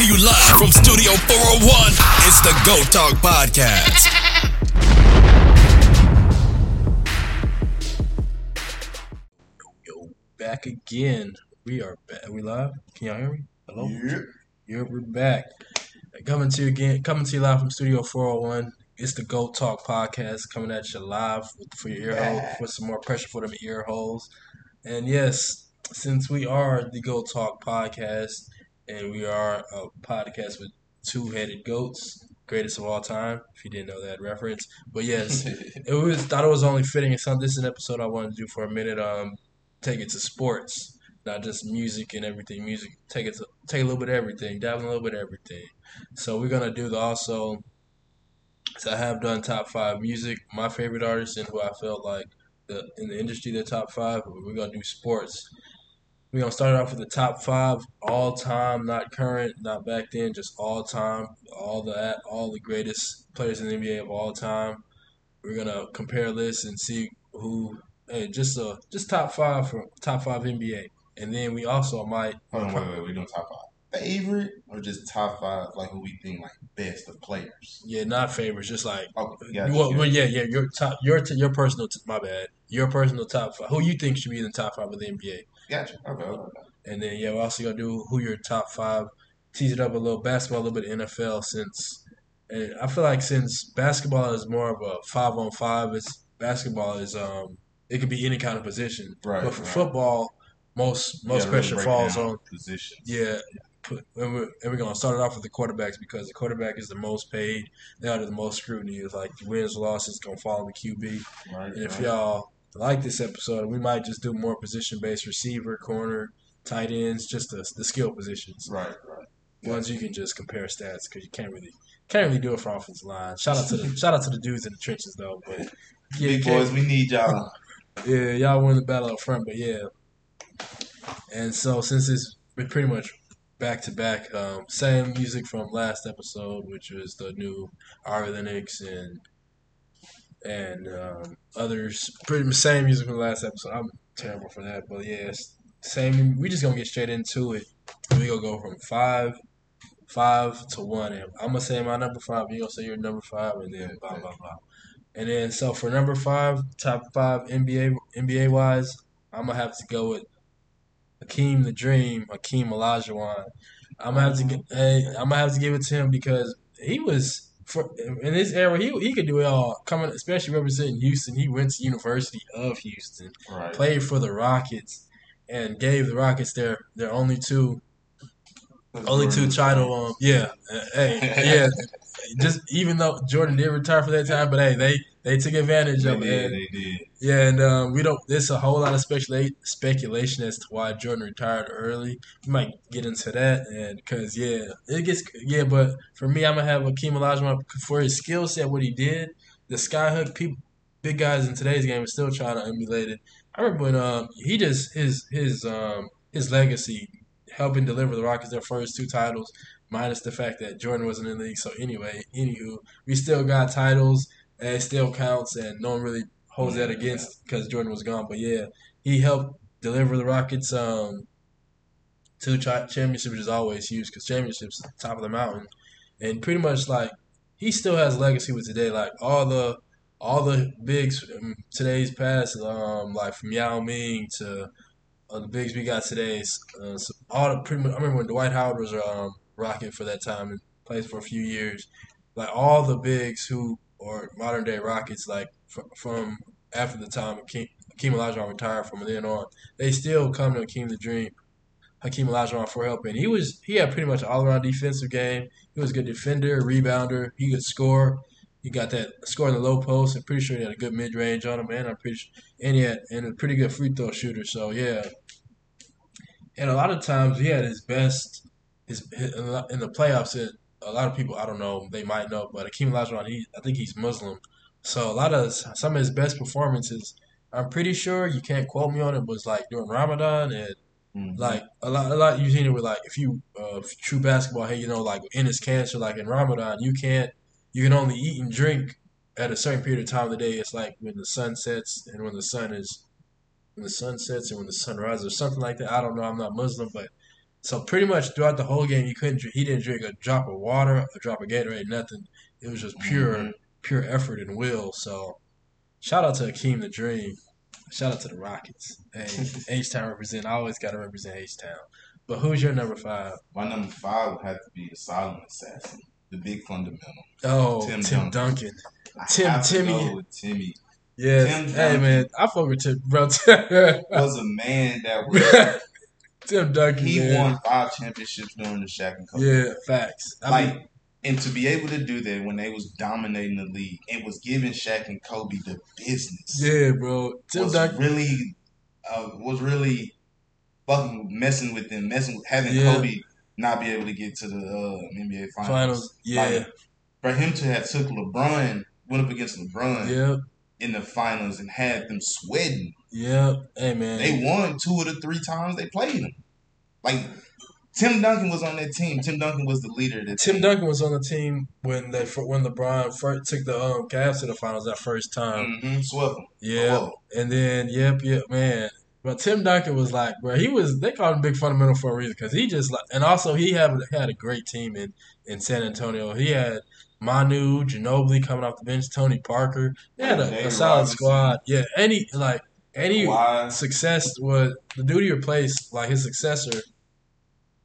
to you live from Studio 401. It's the Goat Talk Podcast. Yo, back again. We are back. Are we live? Can y'all hear me? Hello? Yep. Yeah, we're back. Coming to you again, coming to you live from Studio 401. It's the Goat Talk Podcast coming at you live with, for your ear hole, for some more pressure for them ear holes. And yes, since we are the Goat Talk Podcast and we are a podcast with two headed goats, greatest of all time, if you didn't know that reference. But yes, it was thought it was only fitting and something. This is an episode I wanted to do for a minute. Um, take it to sports, not just music and everything. Music, take it to take a little bit of everything, dive in a little bit of everything. So we're gonna do the also. So I have done top five music, my favorite artists, and who I felt like the in the industry the top five. But we're gonna do sports. We're gonna start off with the top five all time, not current, not back then, just all time, all the all the greatest players in the NBA of all time. We're gonna compare lists and see who, hey, just uh, just top five for top five NBA, and then we also might Hold on, wait, wait, we doing top five favorite or just top five like who we think like best of players? Yeah, not favorites, just like Oh, gotcha, well, well, yeah, yeah. Your top, your your personal. T- my bad. Your personal top five. Who you think should be in the top five of the NBA? Gotcha. Okay, okay. And then yeah, we're also gonna do who your top five. Tease it up a little basketball, a little bit of NFL since, and I feel like since basketball is more of a five on five, it's basketball is um it could be any kind of position. Right, But for right. football, most most Yeah, pressure break falls on positions. yeah. Put, and, we're, and we're gonna start it off with the quarterbacks because the quarterback is the most paid. They are the most scrutiny. It's like wins losses gonna fall on the QB. Right. And if right. y'all like this episode, we might just do more position based receiver, corner, tight ends, just the, the skill positions. Right, right. Ones you can just compare stats because you can't really can't really do it for offensive line. Shout out to the shout out to the dudes in the trenches though. But yeah, Big boys, we need y'all. yeah, y'all win the battle up front, but yeah. And so since it's been pretty much back to back, um, same music from last episode, which was the new Ari Lennox and and um, others, pretty much same music from the last episode. I'm terrible for that, but yeah, same. We just gonna get straight into it. We gonna go from five, five to one, and I'm gonna say my number five. You gonna say your number five, and then blah blah blah. And then so for number five, top five NBA NBA wise, I'm gonna have to go with Hakeem the Dream, Hakeem Olajuwon. I'm gonna have to get, hey, I'm gonna have to give it to him because he was for in this era he he could do it all. Coming, especially representing Houston, he went to University of Houston, Right. played for the Rockets, and gave the Rockets their their only two only two title. Um, yeah, uh, hey, yeah. Just even though Jordan did retire for that time, but hey, they they took advantage They of it. did, And- they did. yeah, and um, we don't. There's a whole lot of specula- speculation as to why Jordan retired early. We might get into that, and because yeah, it gets yeah. But for me, I'm gonna have Akeem Olajuwon for his skill set, what he did, the skyhook. People, big guys in today's game are still trying to emulate it. I remember when um he just his his um his legacy helping deliver the Rockets their first two titles, minus the fact that Jordan wasn't in the league. So anyway, anywho, we still got titles, and it still counts, and no one really holds that against because Jordan was gone. But yeah, he helped deliver the Rockets um to cha- championship, which is always huge because championships top of the mountain, and pretty much like he still has legacy with today. Like all the all the bigs today's past, um, like from Yao Ming to uh, the bigs we got today. Uh, so all the pretty much, I remember when Dwight Howard was um, rocking for that time and played for a few years. Like all the bigs who are modern day Rockets, like fr- from after the time Hakeem, Hakeem Olajuwon retired from then on, they still come to Hakeem the Dream, Hakeem Olajuwon for help. And he was he had pretty much all around defensive game. He was a good defender, rebounder. He could score. He got that score in the low post. I'm pretty sure he had a good mid range on him, and I'm pretty sure, and he had and a pretty good free throw shooter. So yeah, and a lot of times he had his best his, in the playoffs. It, a lot of people I don't know they might know, but Akeem Olajuwon, he I think he's Muslim. So a lot of some of his best performances, I'm pretty sure you can't quote me on it, was like during Ramadan and Mhm. like a lot, a lot you've seen it with like if you uh, true basketball, hey, you know, like in his cancer, like in Ramadan, you can't, you can only eat and drink at a certain period of time of the day. It's like when the sun sets and when the sun is, when the sun sets and when the sun rises, or something like that. I don't know. I'm not Muslim, but So pretty much throughout the whole game, he couldn't. drink- He didn't drink a drop of water, a drop of Gatorade, nothing. It was just pure, Mhm. pure effort and will. So shout out to Akeem the Dream. Shout out to the Rockets. Hey, H Town represent. I always got to represent H Town. But who's your number five? My number five would have to be the silent assassin, the big fundamental. Oh, Tim Tim, Duncan. Duncan. Tim- Timmy. Timmy Yeah. Tim Hey Duncan. man, I fuck with Tim, bro. was a man that was Tim Duncan. he man. won five championships during the Shaq and Kobe. Yeah, facts. I like mean, and to be able to do that when they was dominating the league, it was giving Shaq and Kobe the business. yeah, bro. Tim was Duncan. really uh, was really fucking messing with them, messing with having Yeah. Kobe not be able to get to the uh, NBA finals. Finals. Yeah. Like, for him to have took LeBron, went up against LeBron in the finals and had them sweating. Yep. Hey man. They won two of the three times they played him. Like Tim Duncan was on that team. Tim Duncan was the leader Tim team. Duncan was on the team when they when LeBron first took the um Cavs to the finals that first time. Mm-hmm. Yeah, Whoa. and then yep, yep, man. But Tim Duncan was like, bro, he was. They called him big fundamental for a reason because he just like, and also he had had a great team in in San Antonio. He had Manu Ginobili coming off the bench, Tony Parker. They had a, a solid Robinson. squad. Yeah, any like any success was the duty replaced like his successor.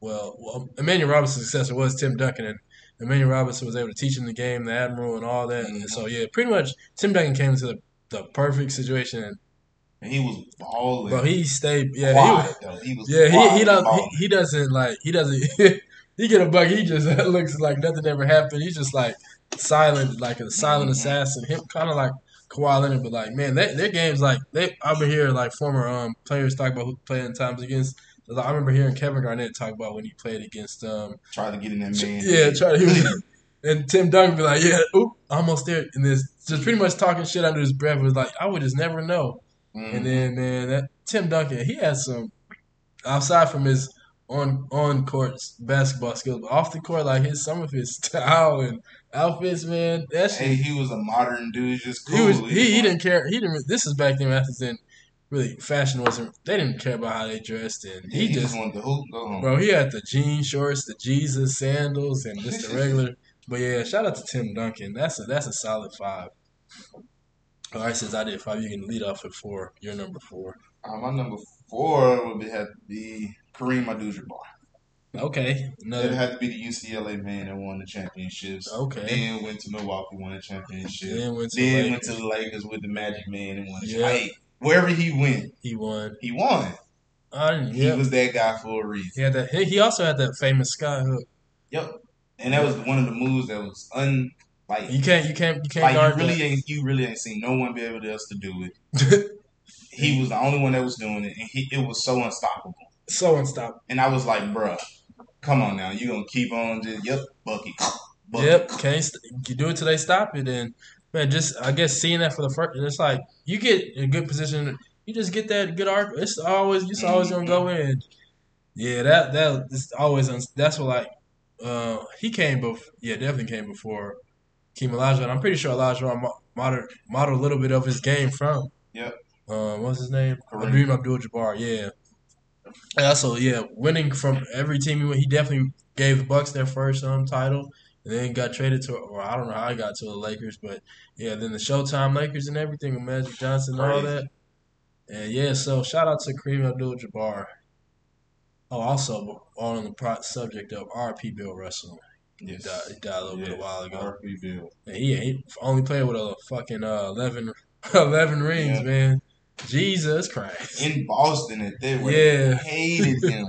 Well, well, Emmanuel Robinson's successor was Tim Duncan, and Emmanuel Robinson was able to teach him the game, the admiral, and all that. And Mhm. so yeah, pretty much Tim Duncan came into the, the perfect situation, and And he was balling. but he stayed. Yeah, he, quiet, was- though. He was yeah, quiet he he and doesn't he, he doesn't like he doesn't he get a bug. He just looks like nothing ever happened. He's just like silent, like a silent Mhm. assassin. Him kind of like Kawhi Leonard, but like man, they, their games like they. I've been hearing like former um players talk about who playing times against. Like, I remember hearing Kevin Garnett talk about when he played against um Tried to get in that man. yeah try to and Tim Duncan be like yeah oop almost there and this just pretty much talking shit under his breath was like I would just never know. Mhm. And then man, that Tim Duncan, he had some outside from his on on court basketball skills, but off the court, like his some of his style and outfits, man, that shit. Hey, he was a modern dude, just cool. he was he, he didn't care. He didn't. This is back then. Athens didn't really fashion wasn't. They didn't care about how they dressed, and He, he, just just wanted to hoop. Go home. bro. He had the jean shorts, the Jesus sandals, and just the regular. But yeah, shout out to Tim Duncan. That's a that's a solid five. All right, since I did five, you can lead off at four. You're number four. Uh, my number four would be, have to be Kareem Abdul-Jabbar. Okay, It another had to be the UCLA man that won the championships. Okay. Then went to Milwaukee, won the championship. Then went to Then the went to Lakers. the Lakers with the Magic Man and won the Yeah. Hey, wherever he went, He won. he won. He yeah. was that guy for a reason. He had that. He also had that famous sky hook. Yep. And that was one of the moves that was un like You can't. You can't. You can't like guard you really ain't you really ain't seen no one be able to else to do it. He was the only one that was doing it, and he it was so unstoppable. So unstoppable. And I was like, bruh, come on now, you gonna keep on just yep, bucket, bucket. Yep. Can't. St- you do it till they stop it, and man, just I guess seeing that for the first, it's like you get a good position. You just get that good arc. It's always. It's always gonna go in. Yeah, that that is always. uns- That's what like. Uh, he came before. Yeah, definitely came before. Keem Elijah, and I'm pretty sure Elijah mo- modeled modeled a little bit of his game from. Yep. Um, what's his name? Kareem Abdul-Jabbar. Yeah. And also, yeah, winning from every team he went, he definitely gave the Bucks their first um title, and then got traded to, or I don't know how he got to the Lakers, but yeah, then the Showtime Lakers and everything with Magic Johnson and all that. And yeah, so shout out to Kareem Abdul-Jabbar. Oh, also on the pro- subject of RP Bill Russell, he died, he died a little bit a while ago. RP Bill. And he, he only played with a fucking uh, 11, 11 rings, Yeah. man. Jesus Christ. In Boston at that where Yeah. hated him.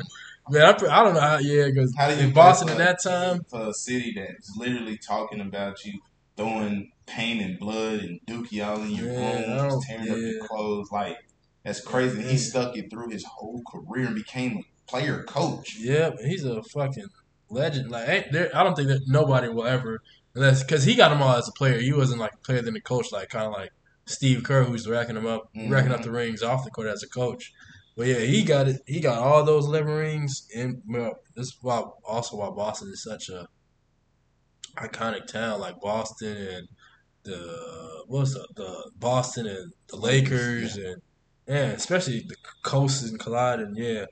Man, I, I don't know how. Yeah, because How do you in Boston at that time, for a city that's literally talking about you throwing pain and blood and dookie all in your Yeah, I rooms, don't- tearing up your clothes, like that's crazy. Yeah. He stuck it through his whole career and became a player coach. yeah, he's a fucking legend. Like, ain't there, I don't think that nobody will ever, unless because he got them all as a player. He wasn't like a player than a coach, like kind of like Steve Kerr, who's racking them up, racking up the rings off the court as a coach. But yeah, he got it. He got all those eleven rings, and well, this is why also why Boston is such a iconic town, like Boston and the what was the, the Boston and the Lakers and yeah, especially the coast and collide and yeah.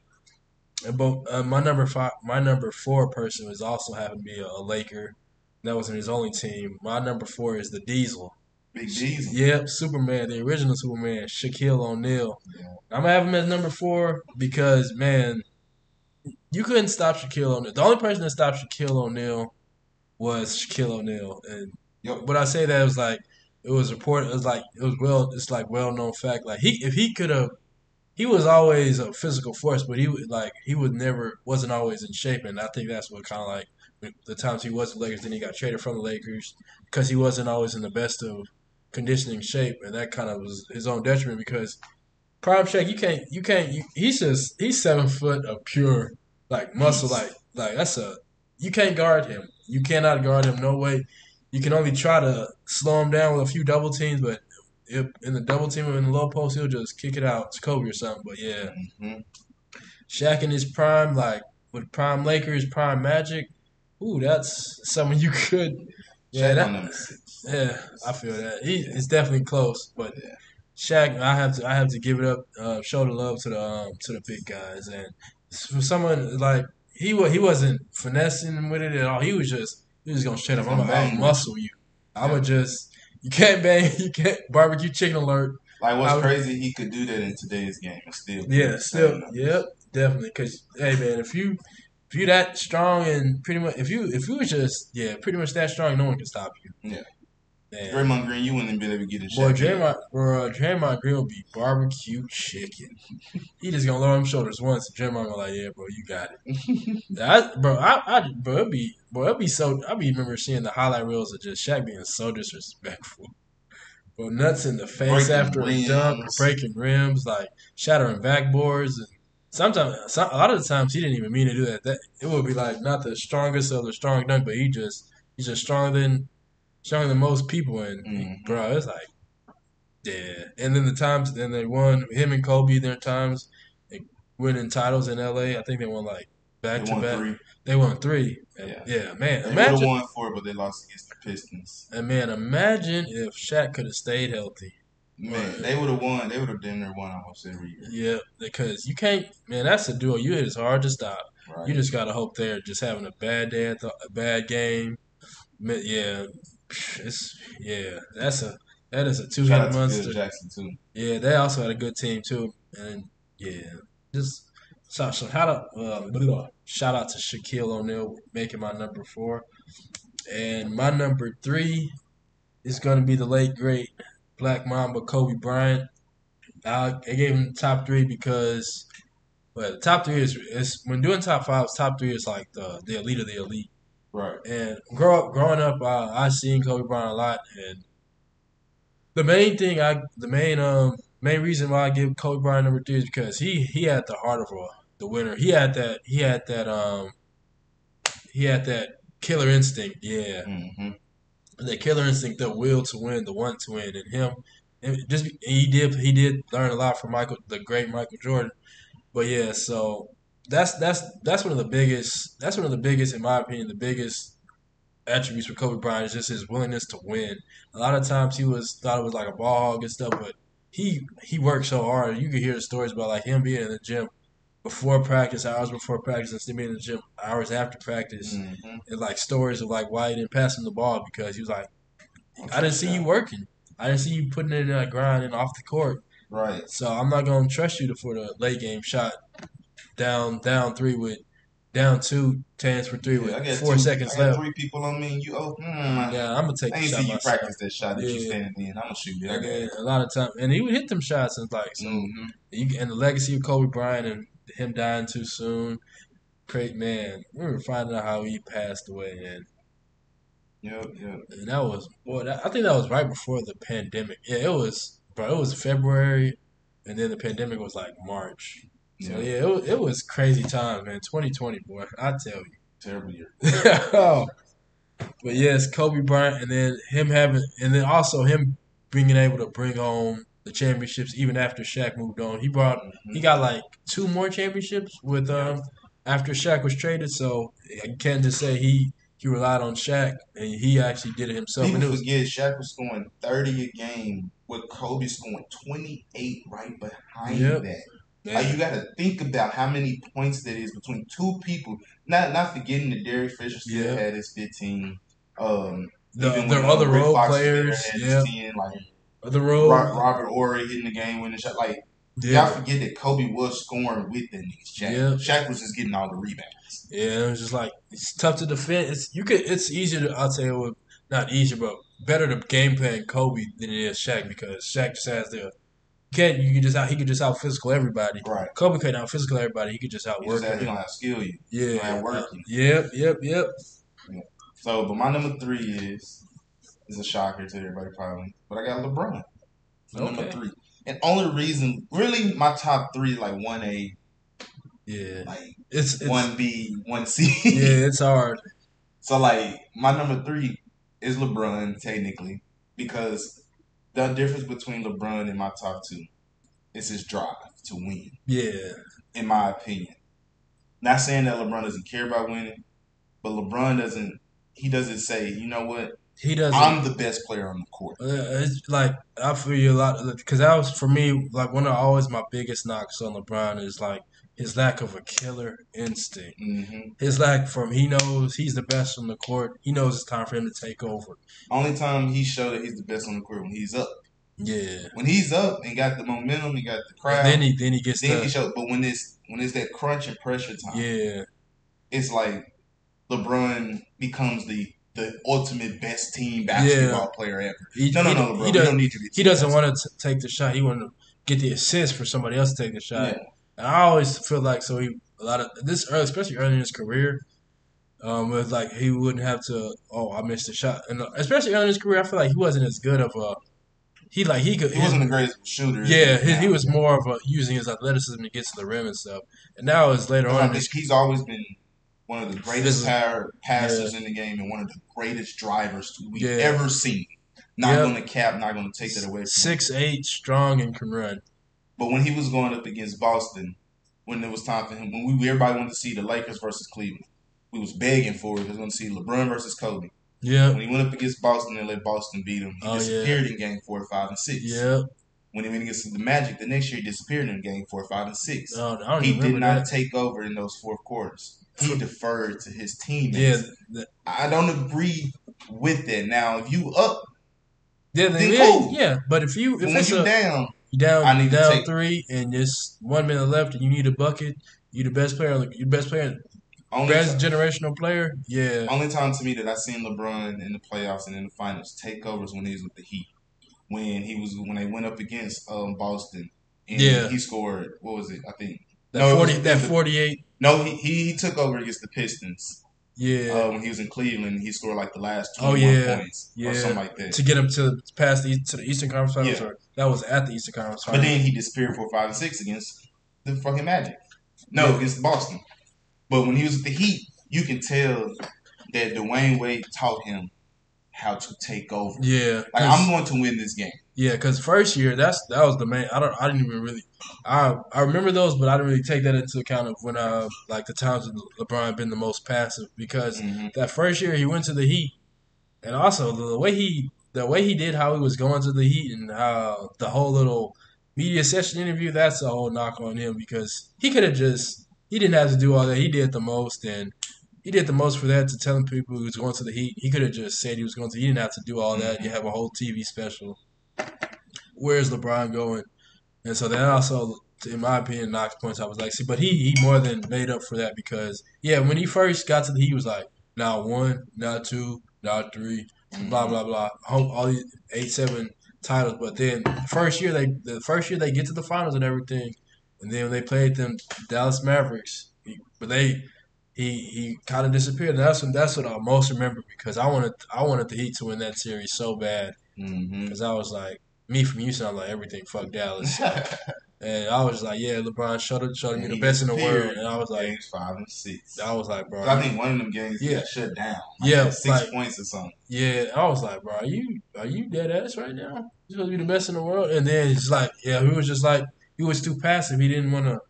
But uh, my number five, my number four person was also happened to be a, a Laker. That wasn't his only team. My number four is the Diesel. Big Diesel. Yep, Superman, the original Superman, Shaquille O'Neal. Yeah. I'm gonna have him as number four because man, you couldn't stop Shaquille O'Neal. The only person that stopped Shaquille O'Neal was Shaquille O'Neal, and Yep. but I say that it was like it was reported. It was like it was well. It's like well known fact. Like he, if he could have, he was always a physical force, but he would like he was never wasn't always in shape, and I think that's what kind of like the times he was the Lakers. Then he got traded from the Lakers because he wasn't always in the best of conditioning shape, and that kind of was his own detriment because prime Shaq, you can't, you can't, you, he's just he's seven foot of pure like muscle, like like that's a you can't guard him. You cannot guard him. No way. You can only try to slow him down with a few double teams, but if in the double team or in the low post, he'll just kick it out. It's Kobe or something. But yeah, hmm Shaq in his prime, like with prime Lakers, prime Magic. Ooh, that's someone you could. Yeah, that, on number six. Yeah, I feel that. He it's definitely close, but Yeah. Shaq, I have to I have to give it up, uh, show the love to the um, to the big guys, and for someone like he he wasn't finessing with it at all. He was just he was gonna straight up. I'm gonna muscle you. I'm gonna just you can't bang you can't barbecue chicken alert. Like what's crazy, he could do that in today's game and still. Yeah, still yep, definitely. Cause hey man, if you if you that strong and pretty much if you if you was just yeah pretty much that strong, no one can stop you. Yeah. Man. Draymond Green, you wouldn't have been able to get in Boy, Shaq. Draymond, bro, Draymond Green will be barbecue chicken. he just gonna lower him shoulders once. And Draymond gonna like, yeah, bro, you got it. I, bro, I, I, bro, it'd be, bro, it'd be so. I be remember seeing the highlight reels of just Shaq being so disrespectful. Bro, nuts in the face Breaking after a dunk, breaking rims, like shattering backboards, and sometimes, some, a lot of the times, he didn't even mean to do that. That it would be like not the strongest of the strong dunk, but he just, he's just stronger than, stronger than most people, and Mhm. bro, it's like. Yeah, and then the times, then they won. Him and Kobe, their times, they winning titles in L.A. I think they won like back They to won back. three. They won three. And, Yeah. yeah. man. They would have Imagine, won four, but they lost against the Pistons. and man, imagine if Shaq could have stayed healthy. Man, they would have won. They would have been there won almost every year. Yeah, because you can't, man. That's a duo. You hit is hard to stop. Right. You just gotta hope they're just having a bad day at the, a bad game. Yeah, it's yeah. That's a that is a two headed out to Phil monster. Jackson too. Yeah, they also had a good team too, and yeah, just so, so shout out, uh, shout out to Shaquille O'Neal making my number four, and my number three is going to be the late great Black Mamba Kobe Bryant. I, I gave him top three because, well, the top three is is when doing top fives, top three is like the the elite of the elite. Right. And grow up, growing up, uh, I seen Kobe Bryant a lot, and the main thing I, the main um, main reason why I give Kobe Bryant number three is because he he had the heart of a, the winner. He had that he had that um, he had that killer instinct. Yeah, hmm the killer instinct, the will to win, the want to win, and him. And just he did he did learn a lot from Michael, the great Michael Jordan. But yeah, so that's that's that's one of the biggest. That's one of the biggest, in my opinion, the biggest attributes for Kobe Bryant is just his willingness to win. A lot of times he was thought it was like a ball hog and stuff, but he he worked so hard. You could hear the stories about like him being in the gym before practice, hours before practice, and still being in the gym hours after practice hmm and like stories of like why he didn't pass him the ball because he was like, I didn't see you working. I didn't see you putting it in that grind and off the court. Right. So I'm not gonna trust you for the late game shot down down three with down two tens for three Yeah, I with got four two, seconds left. Three people on me, and you. Oh, hmm. Yeah, I'm gonna take I the ain't shot see you myself. practice that shot that you Yeah. standing in. I'm gonna shoot it. I got then a lot of time, and he would hit them shots and like so. Mhm. You, and the legacy of Kobe Bryant and him dying too soon. Great man. We were finding out how he passed away, and Yep, yep. And that was boy. That, I think that was right before the pandemic. Yeah, it was, bro. It was February, and then the pandemic was like March. So Yeah. it was, it was crazy time, man. 2020, boy. I tell you. Terrible year. oh. But yes, Kobe Bryant, and then him having, and then also him being able to bring home the championships even after Shaq moved on. He brought, he got like two more championships with um after Shaq was traded. So you can't just say he he relied on Shaq and he actually did it himself. People and it was forget Shaq was scoring 30 a game with Kobe scoring 28 right behind Yep. that. Man. Like you got to think about how many points that is between two people. Not not forgetting that Derek Fisher still Yeah. had his fifteen. Um, The, even their when, other role Fox players, yeah, 10, like the role, Ro- Robert Horry hitting the game winning shot. Like yeah, y'all forget that Kobe was scoring with the niggas. Shaq. Yeah. Shaq was just getting all the rebounds. yeah. It was just like it's tough to defend. It's you could. It's easier. To, I'll tell you what, not easier, but better to game plan Kobe than it is Shaq because Shaq just has the. Can't you can just out he could just out physical everybody. Right. Kobe couldn't out physical everybody. He could just just had, he don't have skill you. Yeah. gonna you. Yep. Yep. Yep. So, but my number three is is a shocker to everybody probably, but I got LeBron. for Number three, and only reason, really, my top three like one A, Yeah. like It's, it's one B, one C. yeah. It's hard. So like my number three is LeBron technically because the difference between LeBron and my top two is his drive to win, Yeah. in my opinion. Not saying that LeBron doesn't care about winning, but LeBron doesn't. He doesn't say, you know what, He doesn't. I'm the best player on the court. Uh, it's like I feel you a lot because that was for me like one of always my biggest knocks on LeBron is like his lack of a killer instinct. hmm His lack from he knows he's the best on the court. He knows it's time for him to take over. Only time he showed that he's the best on the court when he's up. Yeah. When he's up and got the momentum, he got the crowd. And then he then he gets then he the showed. But when it's when it's that crunch and pressure time, yeah it's like LeBron becomes the the ultimate best team basketball player ever. he, No, no, he, no, he LeBron. Doesn't don't need to be. he doesn't want to take the shot. He want to get the assist for somebody else to take the shot. Yeah. And I always feel like so he a lot of this early, especially early in his career, um, with like he wouldn't have to. Oh, I missed a shot, and uh, especially early in his career, I feel like he wasn't as good of a. He like he could. He wasn't the greatest shooter. yeah, he, he was more of a using his athleticism to get to the rim and stuff. And now as later on, his, he's always been one of the greatest power passers in the game and one of the greatest drivers we've Yeah. ever seen. Not Yep. going to cap, not going to take that away from him. six eight, strong and can run. But when he was going up against Boston, when it was time for him, when we everybody wanted to see the Lakers versus Cleveland, we was begging for it. We was going to see LeBron versus Kobe. Yeah, When he went up against Boston and let Boston beat him, he Oh, yeah. disappeared in Game Four, Five, and Six. yeah. When he went against the Magic, the next year he disappeared in Game Four, Five, and Six. Oh, I don't he did not that. take over in those fourth quarters. He deferred to his teammates. Yeah, I don't agree with that. Now, if you up, yeah, Then yeah, cool. yeah. But if you if when you a, down, You down, I need down take- three, and just one minute left, and you need a bucket. You the best player. You best player, only best ti- generational player. Yeah, only time to me that I seen LeBron in the playoffs and in the finals take over when he was with the Heat. When he was when they went up against um, Boston, and Yeah. he scored. What was it? I think that No, it was- forty, that forty-eight. no. He he took over against the Pistons. Yeah, Uh, when he was in Cleveland, he scored like the last Oh, twenty one yeah. points Yeah. or something like that. to get him to pass the to the Eastern Conference Finals, Yeah. or that was at the Eastern Conference Finals. But then he disappeared for five and six against the fucking Magic. No, Yeah. against Boston. But when he was at the Heat, you can tell that Dwyane Wade taught him how to take over. yeah, Like, I'm going to win this game. Yeah, because first year that's that was the main. I don't. I didn't even really. I I remember those, but I didn't really take that into account of when uh like the times LeBron been the most passive because Mhm. that first year he went to the Heat, and also the way he the way he did how he was going to the Heat and how the whole little media session interview that's a whole knock on him because he could have just he didn't have to do all that he did the most and he did the most for that to telling people he was going to the Heat he could have just said he was going to he didn't have to do all that you have a whole TV special where's LeBron going? And so that also in my opinion knocks points I was like see but he he more than made up for that because yeah when he first got to the he was like now one now two now three mm-hmm. blah blah blah. All, all these eight seven titles, but then the first year they the first year they get to the finals and everything, and then when they played them Dallas Mavericks, he, but they he he kind of disappeared. And that's what that's what I most remember because I wanted I wanted the Heat to win that series so bad. Mm-hmm. Because I was like me from Houston. I'm like everything fuck Dallas, and I was like yeah LeBron showed it showed me the best in the world, and I was like games five and six. I was like bro I think one of them games Yeah. got shut down. Like, Yeah, six like- points or something. Yeah, I was like, bro, are you are you dead ass right now? You supposed to be the best in the world, and then it's like, yeah, he was just like he was too passive. He didn't want to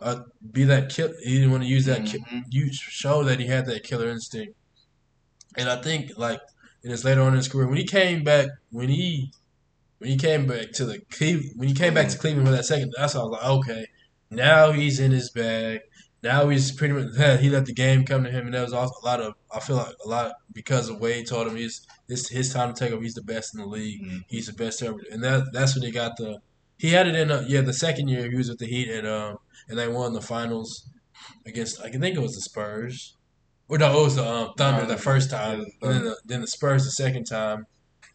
uh, be that kill. He didn't want to use that ki- Mhm. you show that he had that killer instinct. And I think like in his later on in his career, when he came back, when he when he came back to the when he came back to Cleveland for that second, that's how I was like, okay, now he's in his bag. Now he's pretty much he let the game come to him, and that was also a lot of I feel like a lot because of Wade told him he's this his time to take over. He's the best in the league. Mhm. He's the best ever, and that that's when he got the he had it in uh yeah the second year he was with the Heat and um and they won the finals against I can think it was the Spurs or no it was the um, Thunder the first time, and then the, then the Spurs the second time,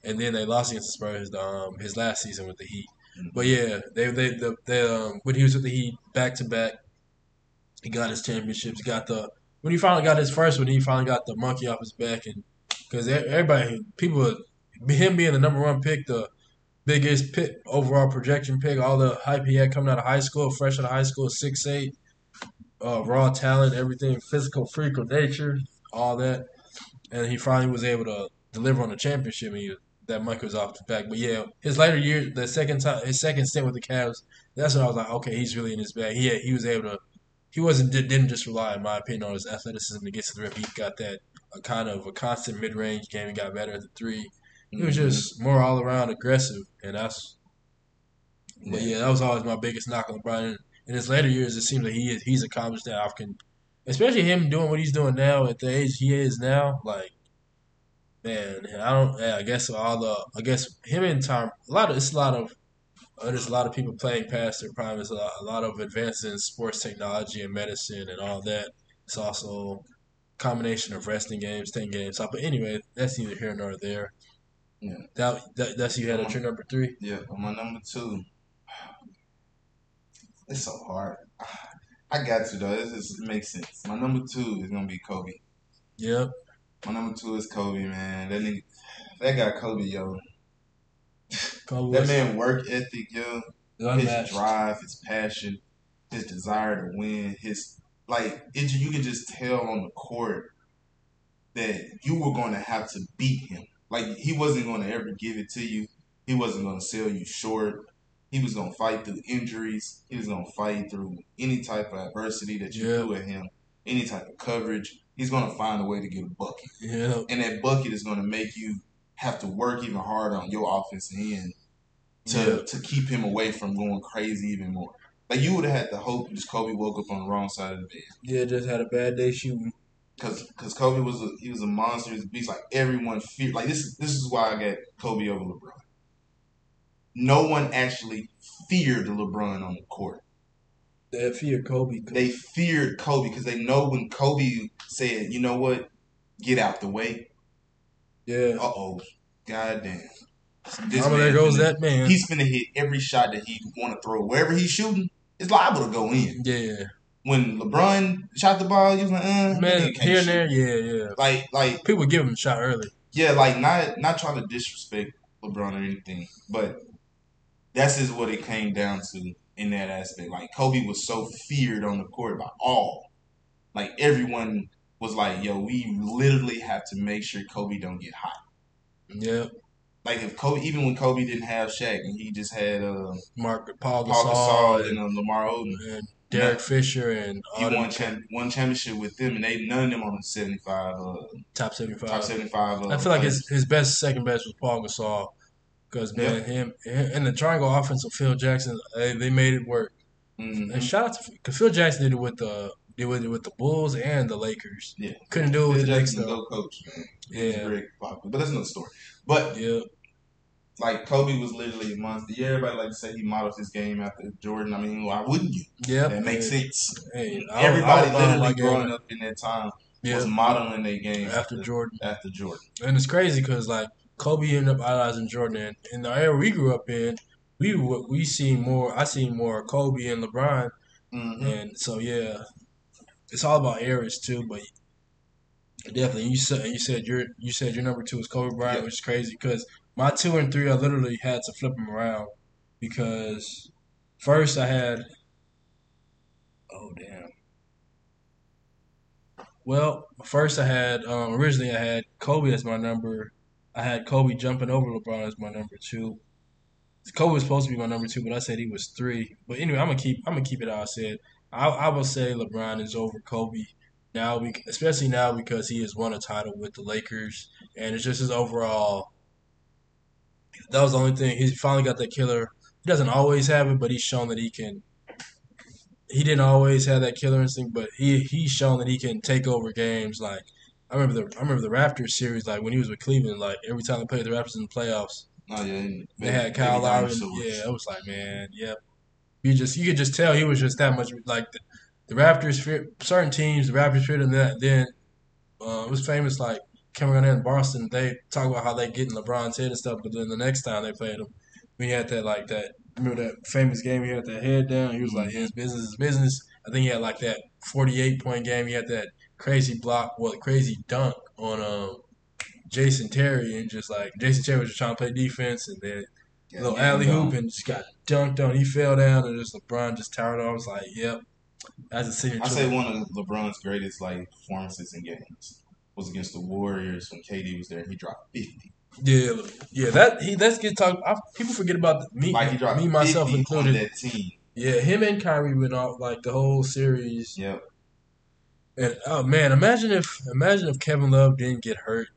and then they lost against the Spurs the, um his last season with the Heat. But yeah, they they the, they um when he was with the Heat back to back, he got his championships. Got the when he finally got his first one, he finally got the monkey off his back, and because everybody people him being the number one pick, the biggest pick overall projection pick, all the hype he had coming out of high school, fresh out of high school, six eight, uh, raw talent, everything, physical freak of nature, all that, and he finally was able to deliver on the championship. And he, that Mike was off the back. But yeah, his later years, the second time, his second stint with the Cavs, that's when I was like, okay, he's really in his bag. He had, he was able to. He wasn't did- didn't just rely, in my opinion, on his athleticism to get to the rim. He got that a kind of a constant mid range game. He got better at the three. He was Mhm. just more all around aggressive, and that's. But Yeah. yeah, that was always my biggest knock on LeBron. In his later years, it seems like he is, he's accomplished that. I can, especially him doing what he's doing now at the age he is now. Like, man, I don't. Yeah, I guess all the. I guess him and Tom. A lot of it's a lot of. Uh, there's a lot of people playing past their prime. There's a lot, a lot of advances in sports technology and medicine and all that. It's also a combination of resting games, ten games. But anyway, that's neither here nor there. Yeah. That, that that's you had at your number three. Yeah, my number two. It's so hard. I got to though. This is, it makes sense. My number two is gonna be Kobe. Yep. My number two is Kobe, man. That nigga, that guy Kobe, yo. Kobe That man work ethic, yo. His drive, his passion, his desire to win, his like it, you can just tell on the court that you were going to have to beat him. Like he wasn't going to ever give it to you. He wasn't going to sell you short. He was going to fight through injuries. He was going to fight through any type of adversity that you Yeah. threw at him, any type of coverage. He's going to find a way to get a bucket, Yeah. and that bucket is going to make you have to work even harder on your offensive end to Yeah. to keep him away from going crazy even more. Like you would have had to hope just Kobe woke up on the wrong side of the bed Yeah, just had a bad day shooting. because because Kobe was a, he was a monster. He was a beast. Like everyone feared. Like this is this is why I got Kobe over LeBron. No one actually feared LeBron on the court. That fear Kobe. They feared Kobe because they know when Kobe said, "You know what, get out the way." yeah. Uh oh, goddamn. Mama, there goes finna- that man. He's finna hit every shot that he want to throw. Wherever he's shooting, it's liable to go in. yeah. when LeBron shot the ball, he was like, uh, Man, here and there, yeah, yeah. Like, like, People give him a shot early. yeah, like not not trying to disrespect LeBron or anything, but that's just what it came down to in that aspect. Like Kobe was so feared on the court by all, like everyone was like, yo, we literally have to make sure Kobe don't get hot. Yeah. Like if Kobe, even when Kobe didn't have Shaq and he just had uh, Mark Paul Paul Gasol, Gasol and, uh, Lamar Odom, and Derek Fisher and he won champ- one championship with them, and they none of them on the seventy five uh, top seventy five. top seventy five. Uh, I feel like his his best second best was Paul Gasol because man him and the triangle offense of Phil Jackson they, they made it work. Mhm. And shout out to because Phil Jackson did it with the did it with the Bulls and the Lakers. Yeah. Couldn't do it with Phil the Jackson, go coach, man. Yeah. very popular, but that's another story. But Yeah. like Kobe was literally a monster. Yeah, everybody like to say he modeled his game after Jordan. I mean, why wouldn't you? Yeah, That makes Hey, sense. Hey, Everybody I my literally game. growing up in that time Yeah. was modeling their game after Jordan. after Jordan. And it's crazy because like Kobe ended up idolizing Jordan. And in the era we grew up in, we we seen more. I seen more Kobe and LeBron, Mm-hmm. and so yeah, it's all about eras too. But definitely, you said you said your you said your number two is Kobe Bryant, Yeah. which is crazy because my two and three I literally had to flip them around because first I had oh damn. Well, first I had um, originally I had Kobe as my number. I had Kobe jumping over LeBron as my number two. Kobe was supposed to be my number two, but I said he was three. But anyway, I'm gonna keep I'm gonna keep it how I said. I, I will say LeBron is over Kobe now, especially now because he has won a title with the Lakers, and it's just his overall. That was the only thing. He finally got that killer. He doesn't always have it, but he's shown that he can. he didn't always have that killer instinct, but he he's shown that he can take over games. Like I remember the I remember the Raptors series, like when he was with Cleveland, like every time they played the Raptors in the playoffs, Oh yeah, they had Kyle Lowry. Yeah, it was like man, yep. You just you could just tell he was just that much like the, the Raptors. fear- Certain teams, the Raptors feared him. That then uh, it was famous like coming on in Boston. They talk about how they get in LeBron's head and stuff, but then the next time they played him, we had that like that. Remember that famous game? He had that head down. He was like, "His business is business." I think he had like that forty-eight point game. He had that crazy block, what crazy dunk on um, Jason Terry, and just like Jason Terry was just trying to play defense, and then Yeah, little alley hoop and just got dunked on. He fell down and just LeBron just towered off. I was like, "Yep, that's a signature." I say one of LeBron's greatest like performances in games was against the Warriors when KD was there. He dropped fifty. Yeah, yeah. That he that's get talk. I, people forget about the, me, Like me myself 50 on included. that team. Yeah, him and Kyrie went off like the whole series. Yep. And oh man, imagine if imagine if Kevin Love didn't get hurt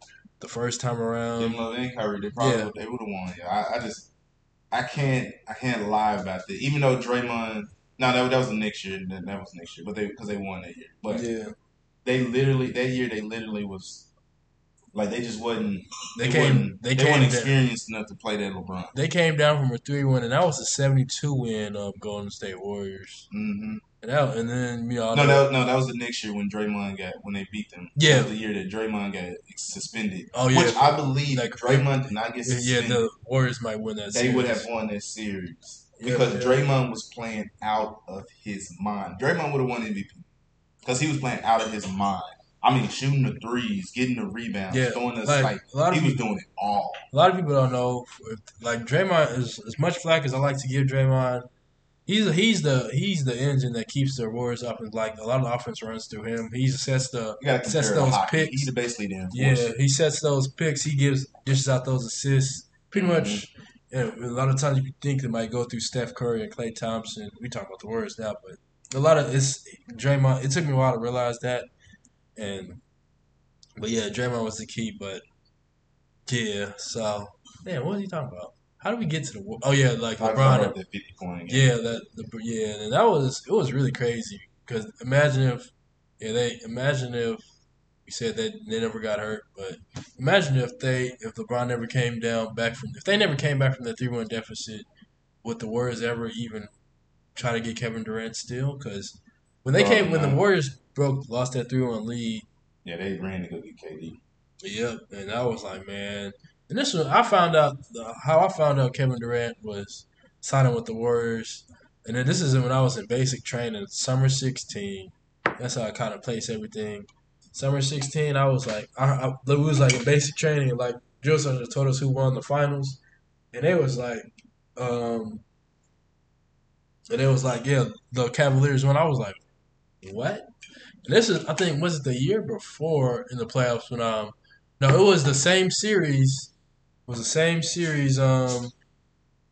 the first time around. Kevin. Love and Kyrie, they probably yeah. would, they would have won. Yeah, I, I just I can't I can't lie about that. Even though Draymond, no, that, that was the next year. That, that was next year, but they because they won that year. But Yeah, they literally that year they literally was like they just wasn't they they came. They they came. weren't down, experienced enough to play that LeBron. they came down from a three one, and that was a seventy two win of Golden State Warriors. hmm And that, and then you know, No, that, no, that was the next year when Draymond got when they beat them. Yeah. the year that Draymond got suspended. Oh, yeah. which I believe Like, Draymond did not get suspended. yeah, the Warriors might win that. they would series. have won that series Yeah, because yeah. Draymond was playing out of his mind. Draymond would have won MVP because he was playing out of his mind. I mean, shooting the threes, getting the rebounds, Yeah, throwing us like, like, a lot of he was doing it all. A lot of people don't know. Like Draymond is as much flack as I like to give Draymond. He's he's the he's the engine that keeps the Warriors up. And like a lot of offense runs through him. He sets the You got to Sets those picks. He's basically the yeah. He sets those picks. He gives dishes out those assists. Pretty mm-hmm. much. You know, a lot of times you think it might go through Steph Curry and Klay Thompson. We talk about the Warriors now, but a lot of it's Draymond. It took me a while to realize that, and but yeah, Draymond was the key. But yeah, so man, what was he talking about? How did we get to the? Oh yeah, like LeBron. That fifty point. Yeah, that the, yeah, and that was it was really crazy because imagine if yeah they imagine if we said that they never got hurt, but imagine if they if LeBron never came down back from if they never came back from that three one deficit, would the Warriors ever even try to get Kevin Durant still? Because when they Probably came when the. Warriors broke lost that three one lead, yeah, they ran to go get KD. Yep, and I was like, man. And this was I found out how I found out Kevin Durant was signing with the Warriors, and then this is when I was in basic training, summer sixteen. That's how I kind of place everything. Summer sixteen, I was like, I, I it was like in basic training, and like drill sergeant told us who won the finals, and it was like, um, and it was like, yeah, the Cavaliers won. I was like, what? And this is, I think, was it the year before in the playoffs when um, no, it was the same series. It was the same series. Um,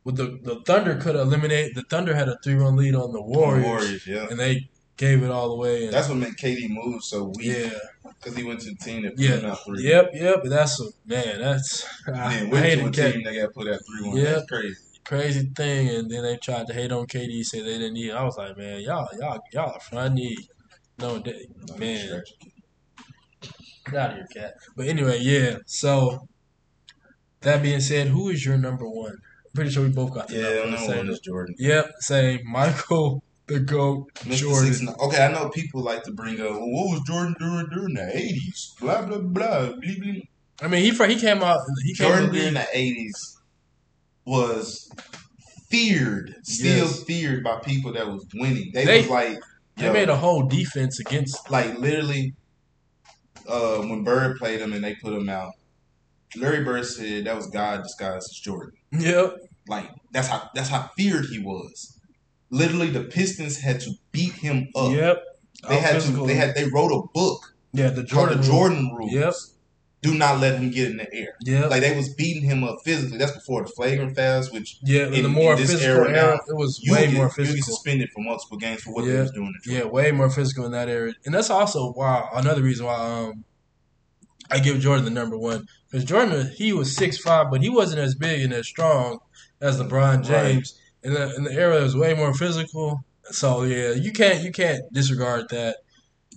with the the Thunder could eliminate the Thunder had a three run lead on the Warriors, Warriors, yeah. and they gave it all away. And That's what made KD move so weak. yeah, because he went to the team that put Yeah. him out three. yep, yep. That's a, man. That's I, then I went to a team that got put out three one. Yeah. That's crazy. Crazy thing, and then they tried to hate on KD, say they didn't need. it. I was like, man, y'all, y'all, y'all are funny. No, they, man, get out of here, cat. But anyway, yeah. So that being said, who is your number one? I'm pretty sure we both got the Yeah, number number same. one is Jordan. Yep, same. Michael the Goat Mr. Jordan. Six, okay, I know people like to bring up, well, what was Jordan doing during the eighties? Blah blah blah. I mean, he he came out. He came Jordan the during the eighties was feared, still Yes. feared by people that was winning. They, They- was like, They yo, made a whole defense against. like literally, uh, when Bird played him and they put him out, Larry Bird said that was God disguised as Jordan. Yep. Like that's how that's how feared he was. Literally, the Pistons had to beat him up. Yep. They had physical. to. They had. They wrote a book yeah the Jordan the rule. Jordan rules. Yep. Do not let him get in the air. Yeah, Like they was beating him up physically. That's before the flagrant fouls, which yeah, in, the more in this physical era now, it was way get, more you get physical. suspended for multiple games for what Yeah. they was doing. Yeah, way more physical in that area, and that's also why another reason why um I give Jordan the number one because Jordan he was six five, but he wasn't as big and as strong as LeBron James. In the in the era, it was way more physical. So yeah, you can't you can't disregard that.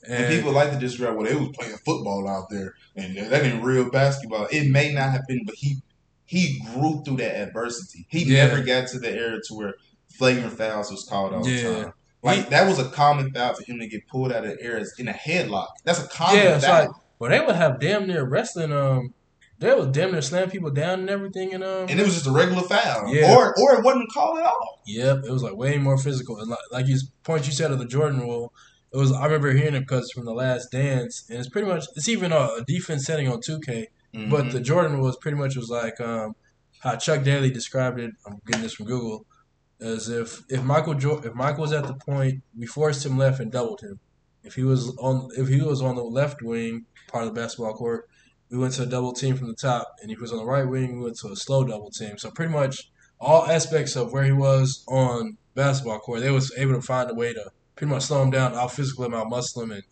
And, And, people like to disregard, well, they was playing football out there, and that ain't real basketball. It may not have been, but he he grew through that adversity. He Yeah. never got to the era to where flagrant fouls was called all Yeah. the time. Like that was a common foul for him to get pulled out of the air in a headlock. That's a common Yeah, foul. like- well, they would have damn near wrestling. Um, they would damn near slam people down and everything. And um, and it was just a regular foul, Yeah. or or it wasn't called at all. Yep, it was like way more physical. And like, like you point you said of the Jordan rule, it was I remember hearing it because from the Last Dance, and it's pretty much it's even a, a defense setting on two K. But the Jordan was pretty much was like um, how Chuck Daly described it. I'm getting this from Google, as if if Michael jo- if Michael was at the point, we forced him left and doubled him. If he was on if he was on the left wing part of the basketball court, we went to a double team from the top, and if he was on the right wing, we went to a slow double team. So pretty much all aspects of where he was on basketball court, they was able to find a way to pretty much slow him down, out physical him, out muscle him, and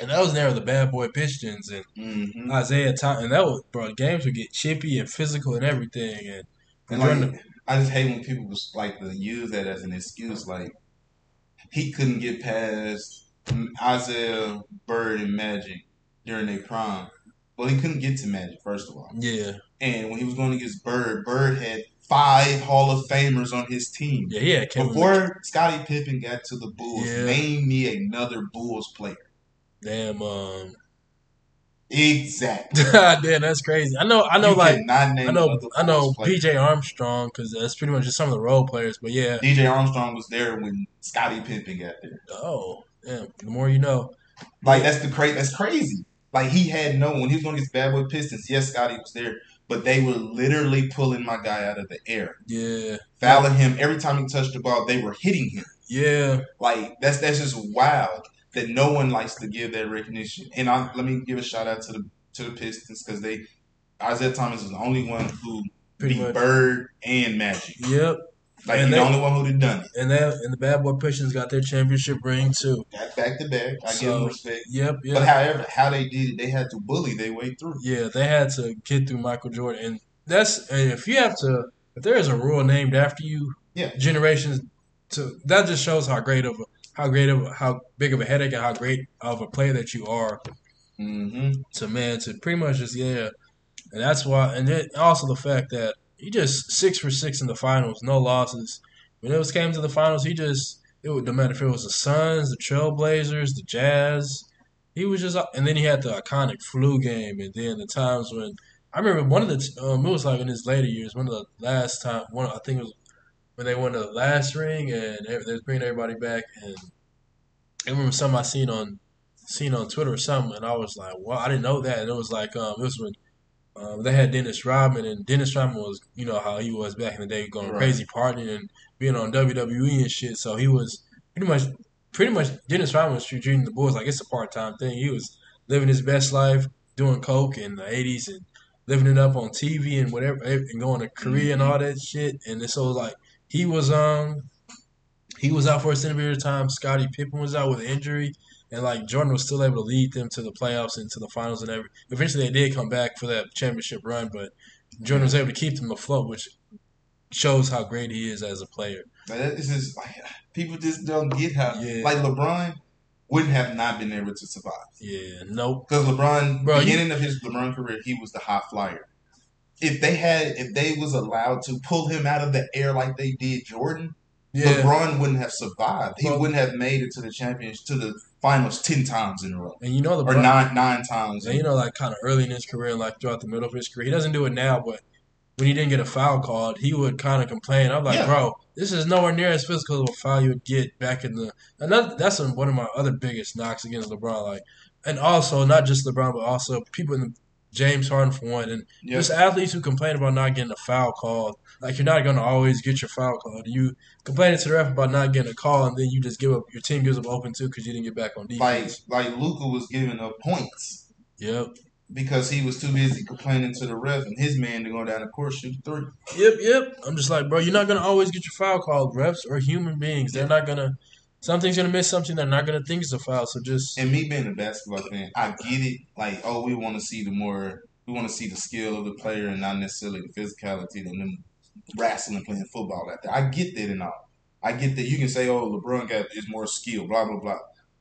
and that was never the bad boy Pistons and Mhm. Isiah Thomas, and that was bro. Games would get chippy and physical and everything, and, And Jordan- like, I just hate when people was like to use that as an excuse. Like he couldn't get past Isiah Bird and Magic during their prime. Well, he couldn't get to Magic first of all, yeah, and when he was going against Bird, Bird had five Hall of Famers on his team. yeah, yeah. Kevin Before Scottie Pippen got to the Bulls, Yeah. name me another Bulls player. damn, um, Exactly. damn, that's crazy. I know, I know, You like I know, I know players. BJ Armstrong because that's pretty much just some of the role players. But yeah, BJ Armstrong was there when Scottie Pippen got there. oh, damn. The more you know. Like that's the cra- that's crazy. Like he had no when he was going against Bad Boy Pistons. Yes, Scotty was there, but they were literally pulling my guy out of the air, Yeah, fouling him every time he touched the ball. They were hitting him. yeah, Like that's that's just wild that no one likes to give that recognition. And I, let me give a shout out to the to the Pistons because they Isiah Thomas is the only one who pretty beat much. Bird and Magic. Yep, Like And they- the only one who did done it. and that and the bad boy Pistons got their championship ring too. Got back to back. I give them respect. Yep, yep. But however, how they did it, they had to bully their way through. Yeah, they had to get through Michael Jordan, and that's and if you have to, if there is a rule named after you, Yeah. generations to that just shows how great of a, how great of a, how big of a headache and how great of a player that you are Mm-hmm. to man to pretty much just yeah, and that's why, and then also the fact that he just six for six in the finals, no losses. When it was came to the finals, he just it would no matter if it was the Suns, the Trailblazers, the Jazz. He was just, and then he had the iconic flu game, and then the times when I remember one of the, um, it was like in his later years, one of the last time, one I think it was when they won the last ring, and they they was bringing everybody back, and I remember something I seen on, seen on Twitter or something, and I was like, well, I didn't know that, and it was like, um, it was when. Um, they had Dennis Rodman, and Dennis Rodman was, you know, how he was back in the day, going Right. crazy partying and being on WWE and shit. So he was pretty much, pretty much, Dennis Rodman was treating the Bulls like it's a part time thing. He was living his best life, doing coke in the '80s and living it up on TV and whatever, and going to Korea and all that shit. And it's so like he was um he was out for a certain period of time. Scottie Pippen was out with an injury, and like Jordan was still able to lead them to the playoffs and to the finals and every. Eventually, they did come back for that championship run, but Jordan was able to keep them afloat, which shows how great he is as a player. That is like people just don't get how Yeah. like LeBron wouldn't have not been able to survive Yeah, nope. because LeBron Bro, you- beginning of his LeBron career he was the hot flyer. If they had if they was allowed to pull him out of the air like they did Jordan, Yeah, LeBron wouldn't have survived. He Well- wouldn't have made it to the champions to the finals ten times in a row and you know the or nine nine times. And you know, like kind of early in his career, and like throughout the middle of his career, he doesn't do it now. But when he didn't get a foul called, he would kind of complain. I'm like, Yeah. bro, this is nowhere near as physical of a foul you would get back in the. Another that's one of my other biggest knocks against LeBron. Like, and also not just LeBron, but also people in the James Harden for one, and Yep. just athletes who complain about not getting a foul called. Like you're not gonna always get your foul called. You complaining to the ref about not getting a call, and then you just give up. Your team gives up open two because you didn't get back on defense. like like Luka was giving up points Yep. because he was too busy complaining to the ref and his man to go down the court shoot three. Yep, yep. I'm just like, bro, you're not gonna always get your foul called. Refs are human beings. They're not gonna. Something's gonna miss something. They're not gonna think it's a foul. So just And me being a basketball fan, I get it. Like, oh, we want to see the more, we want to see the skill of the player and not necessarily the physicality of them wrestling playing football like that. I get that and all. I get that you can say, "Oh, LeBron got is more skill," blah blah blah,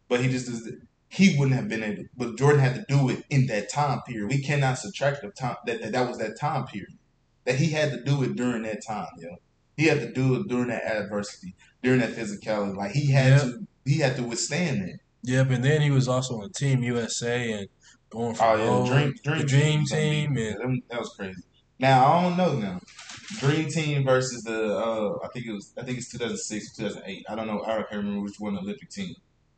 but he just does. He wouldn't have been able, but Jordan had to do it in that time period. We cannot subtract the time that that, was that time period that he had to do it during that time. Yo, he had to do it during that adversity, during that physicality. Like he had Yeah. to, he had to withstand that. Yep, and then he was also on Team USA and going for Oh yeah, dream, dream, the Dream unbeatable. Team, and them- that was crazy. Now I don't know now. Dream Team versus the uh, I think it was I think it's 2006 2008. I don't know. I can't remember which one the Olympic team.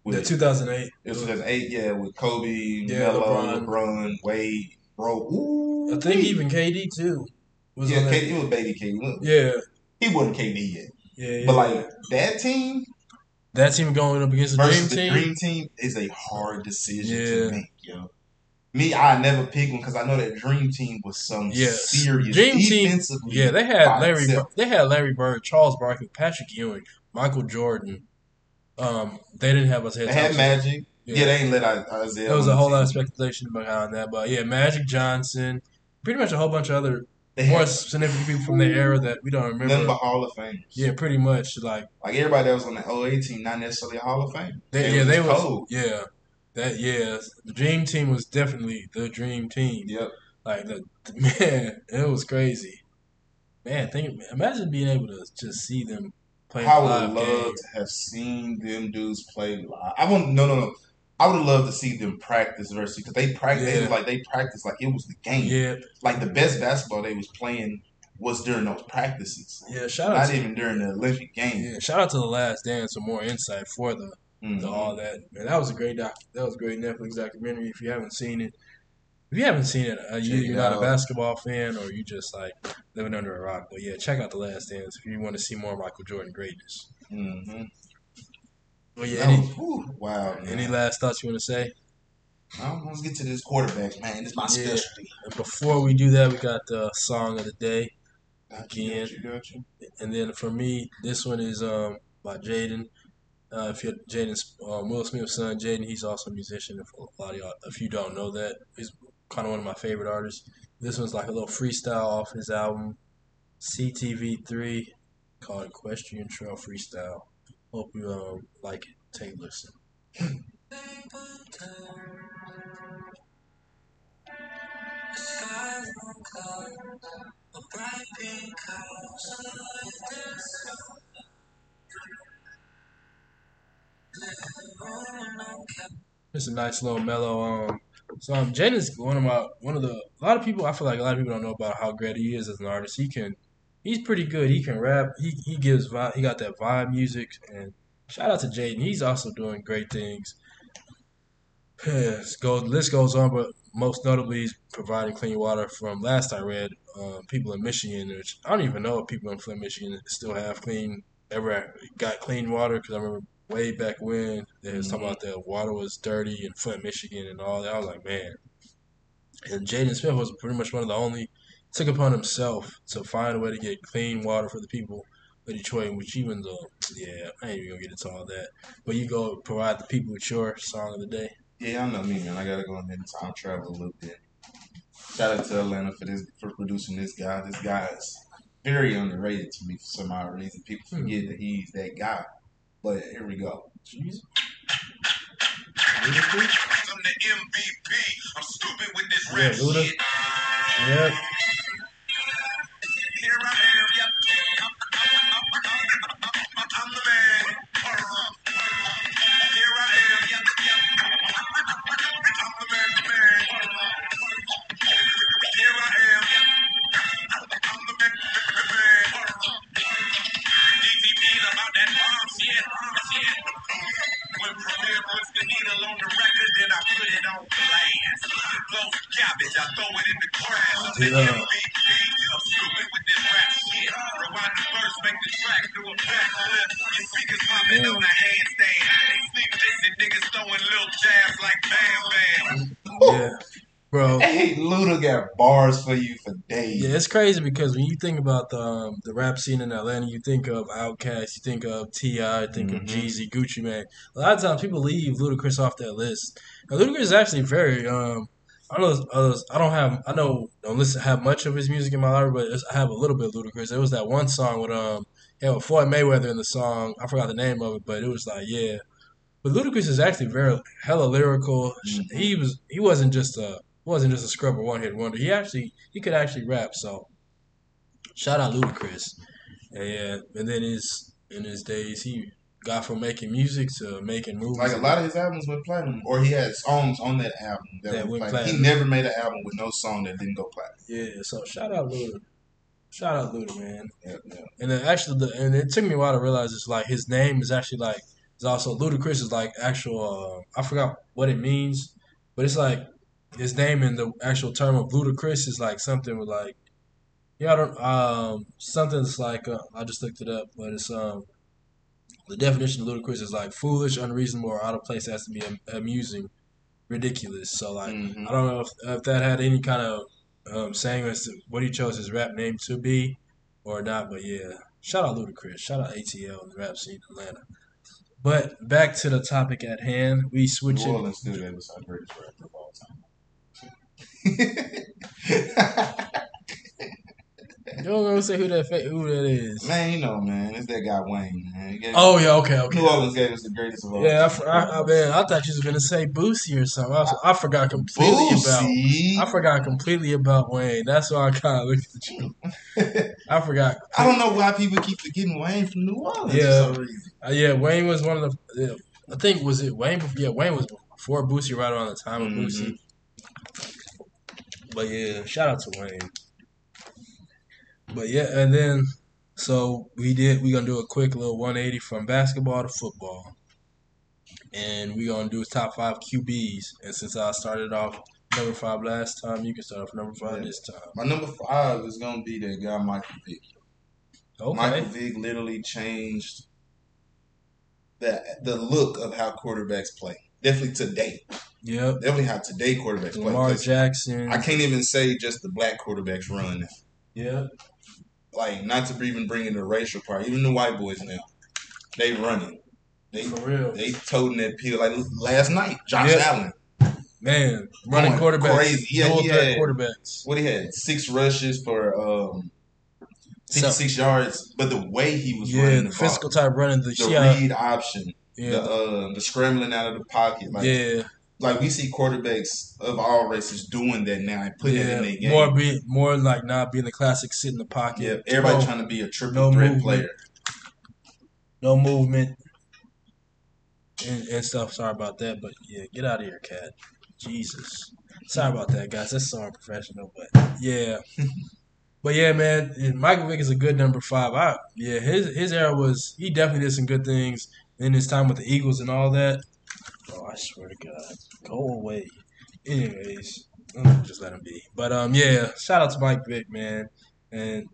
the 2008. it was 2008. Yeah, with Kobe, Yeah, Melo, LeBron. LeBron, Wade, bro. Ooh, I think even KD too was yeah. KD, was baby KD. Yeah, He wasn't KD yet, yeah, yeah. but like that team that team going up against the Dream the Team. Dream Team is a hard decision Yeah. to make, yo. Me, I never pick one because I know that Dream Team was some Yes. serious Dream Team- Yeah, they had Larry. itself. They had Larry Bird, Charles Barkley, Patrick Ewing, Michael Jordan. Um, they didn't have us. They had Magic. Yeah, they ain't let Isiah. There was a whole lot of speculation behind that, but yeah, Magic Johnson, pretty much a whole bunch of other They more had significant people from their era that we don't remember. nothing but. Hall of Fame. Yeah, pretty much like Like everybody that was on the 08 team, not necessarily a Hall of Fame. they, yeah, they was yeah, that yeah, the Dream Team was definitely the Dream Team. Yep. Like the, the- man, it was crazy. Man, think imagine being able to just see them play I would love game. to have seen them dudes play live. I want no, no, no. I would have loved to see them practice versus because they practice Yeah. like they practice like it was the game. Yeah, Like the best basketball they was playing was during those practices, yeah. Shout out not even during the Olympic Games. yeah, shout out to the Last Dance for more insight for the Mhm. the all that. Man, that was a great doc. That was a great Netflix documentary. If you haven't seen it, if you haven't seen it, uh, you, you're not a basketball fan or you just like living under a rock. But yeah, check out the Last Dance if you want to see more Michael Jordan greatness. Mhm. But yeah, any, was- wow. Man. any last thoughts you want to say? Well, let's get to this quarterback, man. This is my Yeah. specialty. And before we do that, we got the song of the day. Again. got you, got you. And then for me, this one is um by Jaden. Uh, if you're Jaden's um, Will Smith's son, Jaden, he's also a musician. If a lot of y'all, if you don't know that, he's kind of one of my favorite artists. This one's like a little freestyle off his album CTV3 called Equestrian Trail Freestyle. Hope you um, like it. Take a listen. It's a nice little mellow um song. Jaden's one of my one of the a lot of people I feel like a lot of people don't know about how great he is as an artist. He can he's pretty good. He can rap. He he gives vibe. He got that vibe music and shout out to Jaden. He's also doing great things. Go list goes on, but most notably he's providing clean water from last I read, uh, people in Michigan, which I don't even know if people in Flint, Michigan still have clean ever got clean water because I remember way back when they was talking about the water was dirty in Flint, Michigan, and all that. I was like, man. And Jaden Smith was pretty much one of the only took upon himself to find a way to get clean water for the people of Detroit. Which even though, yeah, I ain't even gonna get into all that. But you go provide the people with your song of the day. Yeah, I know me, man. I gotta go ahead and time travel a little bit. Shout out to Atlanta for this for producing this guy. This guy is very underrated to me for some odd reason. People Hmm. forget that he's that guy. But here we go. Jeez. I'm the MVP. I'm stupid with this Yeah, rap Luda. shit. Yep. Blast. Blows cabbage, I throw it in the grass. I'm the Yeah. MVP. I'm stupid with this rap shit. Rewind the verse, make the track do a backflip. Your speakers popping on a handstand. They sneak dissing niggas throwing little jabs like Bam Bam. Yeah. Bro. Hey, Luda got bars for you for days. Yeah, it's crazy because when you think about the um, the rap scene in Atlanta, you think of Outkast, you think of T.I., you think of Mhm. Jeezy, Gucci Mane. A lot of times people leave Ludacris off that list. Now, Ludacris is actually very. Um, I don't know. Others, I don't have. I know. Don't listen have much of his music in my library, but I have a little bit of Ludacris. There was that one song with um yeah, with Floyd Mayweather in the song. I forgot the name of it, but it was like, yeah. But Ludacris is actually very hella lyrical. Mhm. He was he wasn't just a wasn't just a scrub or one hit wonder. He actually he could actually rap. So shout out Ludacris. And yeah, and then his in his days he got from making music to making movies. Like a lot of his albums went platinum, or he had songs on that album that, That went went platinum. He never made an album with no song that didn't go platinum. Yeah, so shout out Luda. Shout out Luda, man. Yeah, yeah. And then actually, the, and it took me a while to realize it's like his name is actually like it's also Ludacris is like actual. Uh, I forgot what it means, but it's like his name in the actual term of ludicrous is like something with like yeah, I don't um something's like uh, I just looked it up, but it's um the definition of ludicrous is like foolish, unreasonable, or out of place. Has to be am- amusing, ridiculous. So like Mhm. I don't know if, if that had any kind of um, saying as to what he chose his rap name to be or not, but yeah, shout out Ludacris, shout out ATL and the rap scene in Atlanta. But back to the topic at hand, we switch. New switching. Orleans still gave us our greatest rapper of all time. You don't know say who that fa- who that is. man, you know, man, it's that guy Wayne, man. Oh yeah, okay, okay. New Orleans gave us the greatest of all Yeah, I, I, I, man, I thought you was gonna say Boosie or something. I, was, I forgot completely about. Boosie. I forgot completely about Wayne. That's why I kind of looked at you. I forgot. I don't know why people keep forgetting Wayne from New Orleans Yeah. for some reason. Uh, yeah, Wayne was one of the. Yeah, I think was it Wayne? Yeah, Wayne was before Boosie, right around the time of Mhm. Boosie. But yeah, shout out to Wayne. But yeah, and then so we did. We're gonna do a quick little 180 from basketball to football, and we're gonna do top five QBs. And since I started off number five last time, you can start off number five Yeah. this time. My number five is gonna be that guy Michael Vick. Okay. Michael Vick literally changed the the look of how quarterbacks play. Definitely today. Yep. Definitely how today quarterbacks play. Lamar Jackson. I can't even say just the black quarterbacks run now. Like not to even bring in the racial part. Even the white boys now, they running. They For real. they toting that pill. Like last night, Josh Yep. Allen. Man, running Going quarterbacks, crazy. Yeah, he had- quarterbacks. What he had six rushes for um, So- sixty six yards. But the way he was Yeah, running the the physical ball, type running the, the yeah, read option, yeah, the uh, the scrambling out of the pocket, like yeah, like we see quarterbacks of all races doing that now and putting it in their game. More be more like not being the classic sit in the pocket. yeah, everybody no, trying to be a triple no threat movement. player. no movement and, and stuff. Sorry about that, but yeah, get out of here, cat. Jesus, sorry about that, guys. That's so unprofessional, but yeah. But yeah, man, Michael Vick is a good number five. I yeah, his his era was he definitely did some good things in his time with the Eagles and all that. Oh, I swear to God, go away. Anyways, just let him be. But um, yeah, shout out to Mike Vick, man, and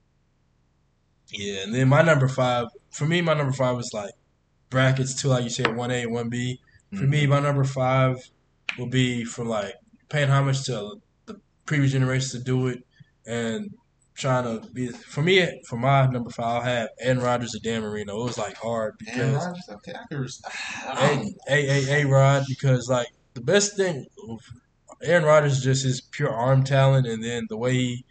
yeah, and then my number five for me, my number five was like brackets too, like you said, one A and one B. For Mm-hmm. me, my number five will be from like paying homage to the previous generations to do it and trying to be for me for my number five I'll have Aaron Rodgers and Dan Marino. It was like hard Aaron because Rodgers, okay, I can res- I a a a a Rod because like the best thing Aaron Rodgers is just his pure arm talent and then the way he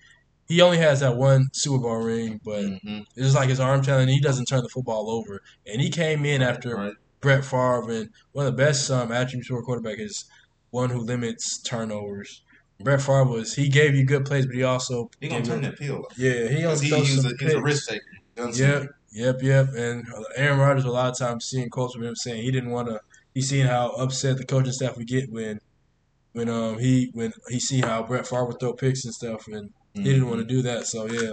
he only has that one Super Bowl ring, but Mhm. it's just like his arm talent. He doesn't turn the football over, and he came in after Right. Brett Favre, and one of the best um, attributes for a quarterback is one who limits turnovers. Brett Favre was he gave you good plays, but he also He gonna turn you- that pill. Yeah, he only he, he's, some a, he's a risk taker. Yep, yep, yep. And Aaron Rodgers, a lot of times, seeing quotes from him saying he didn't want to. He's seen how upset the coaching staff would get when, when um he when he see how Brett Favre would throw picks and stuff, and he didn't want to do that. So yeah,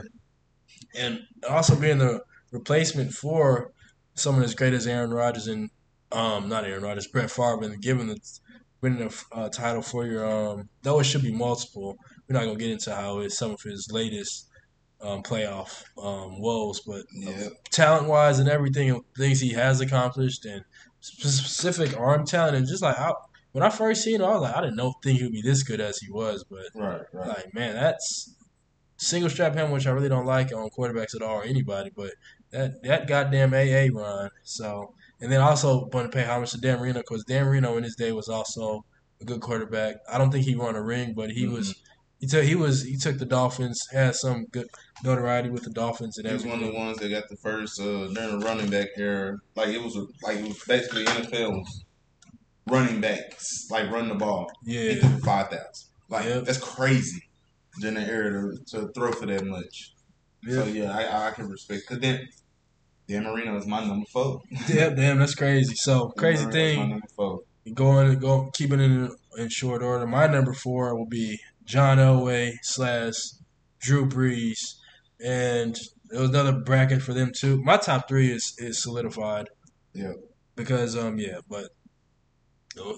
and also being the replacement for someone as great as Aaron Rodgers and um not Aaron Rodgers, Brett Favre, and giving the winning a uh, title for your um though it should be multiple. We're not gonna get into how it's some of his latest um, playoff um, woes, but Yeah. talent wise and everything, things he has accomplished and specific arm talent, and just like I, when I first seen him, I was like, I didn't know think he would be this good as he was, but Right, right. like man, that's single strap him, which I really don't like on quarterbacks at all or anybody, but that that goddamn AA run. So and then also want to pay homage to Dan Marino because Dan Marino in his day was also a good quarterback. I don't think he won a ring, but he was He took he was he took the Dolphins, had some good notoriety with the Dolphins and He was one of the ones that got the first uh, during the running back era. Like it was a, like it was basically NFL running backs like run the ball. He Yeah, five thousand. Like Yep. that's crazy during the era to, to throw for that much. So yeah, yeah, I, I can respect. Cause then Dan Marino is my number four. damn, damn, that's crazy. So crazy Dan Marino is my thing, going go keeping it in, in short order. My number four will be John Elway slash Drew Brees, and there was another bracket for them too. My top three is is solidified. Yeah. Because um yeah, but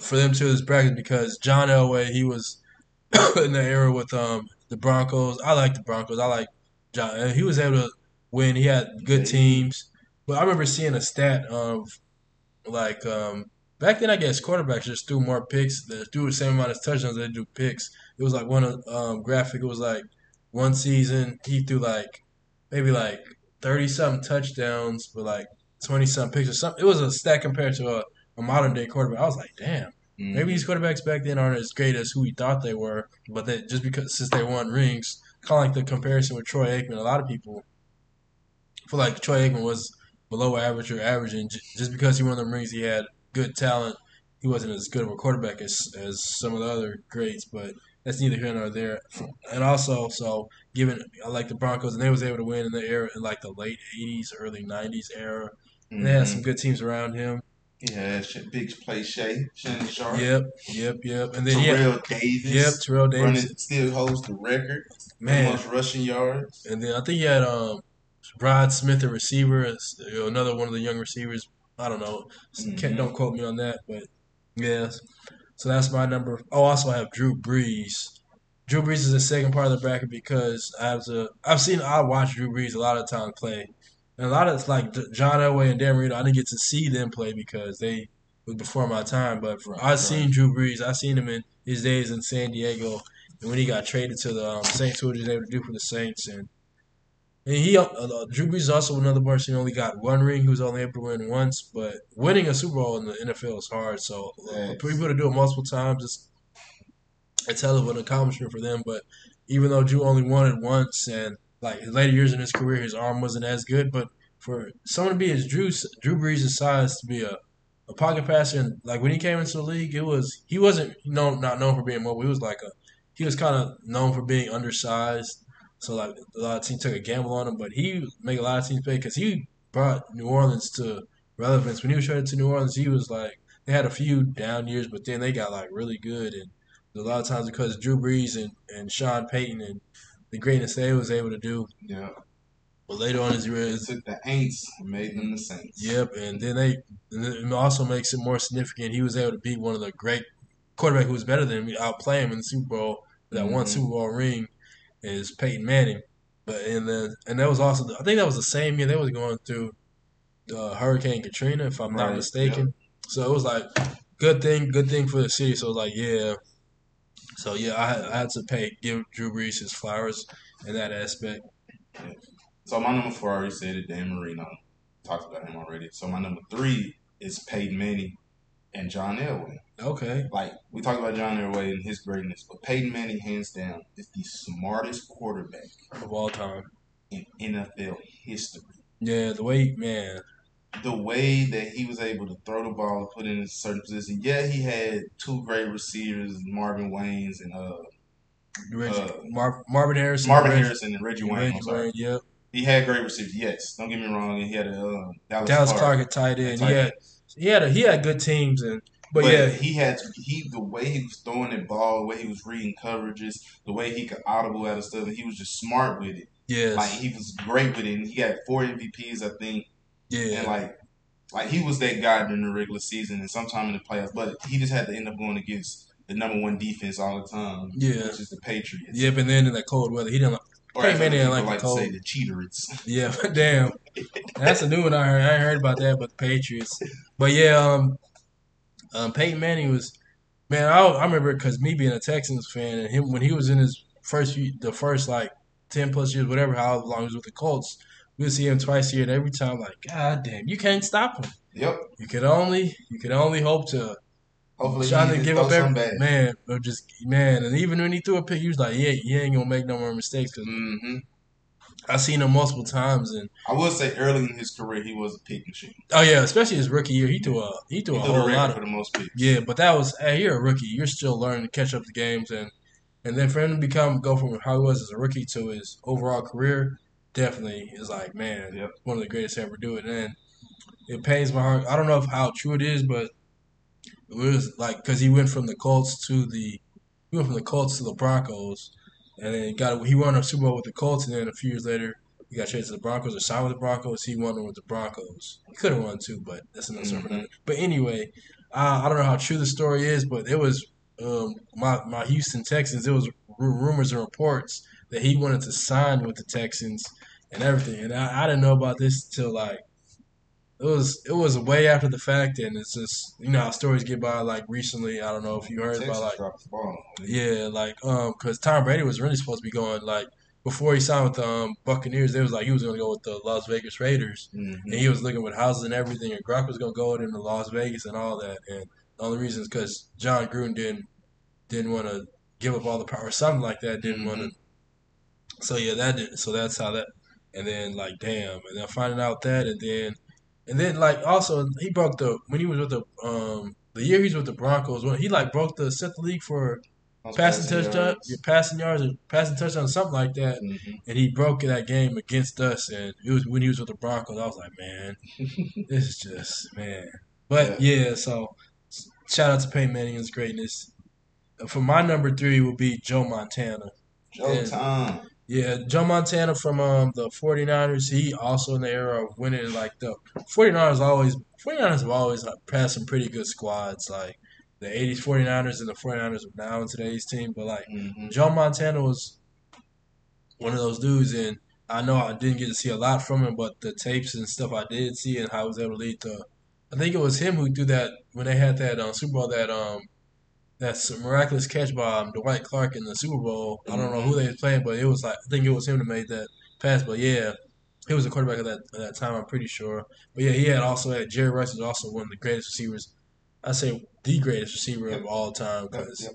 for them too is bracket because John Elway he was in the era with um the Broncos. I like the Broncos. I like John. He was able to win. He had good teams. But I remember seeing a stat of like um back then I guess quarterbacks just threw more picks. They threw the same amount of touchdowns they do picks. It was like one of um graphic. It was like one season he threw like maybe like thirty something touchdowns, but like twenty something picks or something. It was a stat compared to a, a modern day quarterback. I was like, damn. Mhm. Maybe these quarterbacks back then aren't as great as who we thought they were, but they, just because since they won rings, kind of like the comparison with Troy Aikman. A lot of people feel like Troy Aikman was below average or average, and j- just because he won the rings, he had good talent. He wasn't as good of a quarterback as as some of the other greats, but that's neither here nor there. And also, so given I like the Broncos, and they was able to win in the era in like the late '80s, early '90s era. And they had some good teams around him. Yeah, big play Shay, Shannon Sharpe, Yep, yep, yep. And then he had, Terrell Davis. yep, Terrell Davis. running still holds the record. Man, most rushing yards. And then I think he had um, Rod Smith, a receiver, know, another one of the young receivers. I don't know. Can't, Mhm. don't quote me on that, but yes. So that's my number. Oh, also I have Drew Brees. Drew Brees is the second part of the bracket because I have to. I've seen. I watch Drew Brees a lot of times play, and a lot of it's like John Elway and Dan Marino. I didn't get to see them play because they was before my time. But for I've seen Drew Brees. I've seen him in his days in San Diego, and when he got traded to the um, Saints, what he was able to do for the Saints, and and he uh, uh, Drew Brees is also another person who only got one ring. He was only able to win once, but winning a Super Bowl in the NFL is hard. So uh, for people to do it multiple times, it's it's hell of an accomplishment for them. But even though Drew only won it once, and like his later years in his career, his arm wasn't as good. But for someone to be as Drew Drew Brees' size to be a, a pocket passer, and like when he came into the league, it was he wasn't known not known for being mobile. He was like a he was kind of known for being undersized. So like a lot of teams took a gamble on him, but he make a lot of teams pay because he brought New Orleans to relevance. When he was traded to New Orleans, he was like they had a few down years, but then they got like really good. And a lot of times because Drew Brees and, and Sean Payton and the greatness they was able to do. Yeah, But later on in his career, they it's- took the Aints and made them the Saints. Yep, and then they and it also makes it more significant. He was able to beat one of the great quarterback who was better than him, outplay him in the Super Bowl. That one Mhm. Super Bowl ring is Peyton Manning. But and then and that was also I think that was the same year they was going through uh, Hurricane Katrina, if I'm not Right, mistaken. So it was like good thing, good thing for the city. So it was like yeah. So yeah, I, had- I had to pay give Drew Brees his flowers in that aspect. So my number four I already said it, Dan Marino. Talked about him already. So my number three is Peyton Manning and John Elway. Okay. Like we talked about John Elway and his greatness, but Peyton Manning, hands down, is the smartest quarterback Of all time. in NFL history. Yeah, the way man. the way that he was able to throw the ball and put it in a certain position. Yeah, he had two great receivers, Marvin Waynes and uh, Reggie, Uh, Mar- Marvin Harrison. Marvin Reggie- Harrison and Reggie Wayne. Reggie I'm sorry. Wayne, yep. He had great receivers. Yes, don't get me wrong. He had a uh, Dallas, Dallas Clark. Clark at tight end. Tight had end. He had a, he had good teams and but, But, yeah, he had to, he the way he was throwing the ball, the way he was reading coverages, the way he could audible out of stuff, and he was just smart with it. Yeah, Like he was great with it. And he had four MVPs, I think, yeah, and like like he was that guy during the regular season and sometime in the playoffs. But he just had to end up going against the number one defense all the time, Yeah. which is the Patriots. yep. And then in that cold weather, he didn't. Or Peyton as Manning other didn't people like like the to say, the Cheaterites. yeah, but damn, that's a new one I heard. I heard about that, but the Patriots. But yeah, um, um, Peyton Manning was man. I, I remember because me being a Texans fan and him when he was in his first few, the first like ten plus years, whatever, how long he was with the Colts. We would see him twice a year, and every time, like, God damn, you can't stop him. Yep. You could only you could only hope to Hopefully, trying to give up every back. man, or just man. And even when he threw a pick, he was like, "Yeah, he ain't gonna make no more mistakes." Because hmm I seen him multiple times, and I will say, early in his career, he was a pick machine. oh yeah, especially his rookie year, he threw a he threw He a threw the whole lot of for the most picks. Yeah, but that was hey, you're a rookie. You're still learning to catch up to games, and and then for him to become go from how he was as a rookie to his overall career, definitely is like man, Yep. one of the greatest to ever do it. And it pains my heart. I don't know if how true it is, but it was like because he went from the Colts to the he went from the Colts to the Broncos, and then he got he won a Super Bowl with the Colts, and then a few years later. He got traded to the Broncos or signed with the Broncos. He won with the Broncos. He could have won too, but that's another story. Mhm. But anyway, uh, I don't know how true the story is, but it was um, my my Houston Texans. It was rumors and reports that he wanted to sign with the Texans and everything, and I, I didn't know about this till like it was it was way after the fact, and it's just you know how stories get by like recently. I don't know if you heard Texas about like dropped the ball. yeah, like um, because Tom Brady was really supposed to be going like before he signed with the um, Buccaneers. They was like he was going to go with the Las Vegas Raiders Mhm. and he was looking with houses and everything, and Gronk was gonna go into Las Vegas and all that. And the only reason is because Jon Gruden didn't didn't want to give up all the power, or something like that. Didn't want to. So yeah, that did. So that's how that. And then like damn, and then finding out that, and then and then like also he broke the when he was with the um the year he was with the Broncos when he like broke the set the league for Those passing touchdown, yards. passing yards, or passing touchdown, something like that Mhm. and he broke that game against us. And it was when he was with the Broncos. I was like, man, this is just man. But yeah, so shout out to Peyton Manning's greatness. For my number three will be Joe Montana. Joe Yeah. Tom. Yeah, Joe Montana from um, the 49ers. He also in the era of winning. Like the 49ers always, 49ers have always had some pretty good squads. Like the 80s 49ers and the 49ers of now in today's team. But like hmm Joe Montana was one of those dudes, and I know I didn't get to see a lot from him, but the tapes and stuff I did see, and how he was able to lead the. I think it was him who threw that when they had that um, Super Bowl that um that miraculous catch by um, Dwight Clark in the Super Bowl. I don't know who they was playing, but it was like I think it was him that made that pass. But yeah, he was the quarterback at that at that time. I'm pretty sure. But yeah, he had also had Jerry Rice was also one of the greatest receivers. I say the greatest receiver of all time because.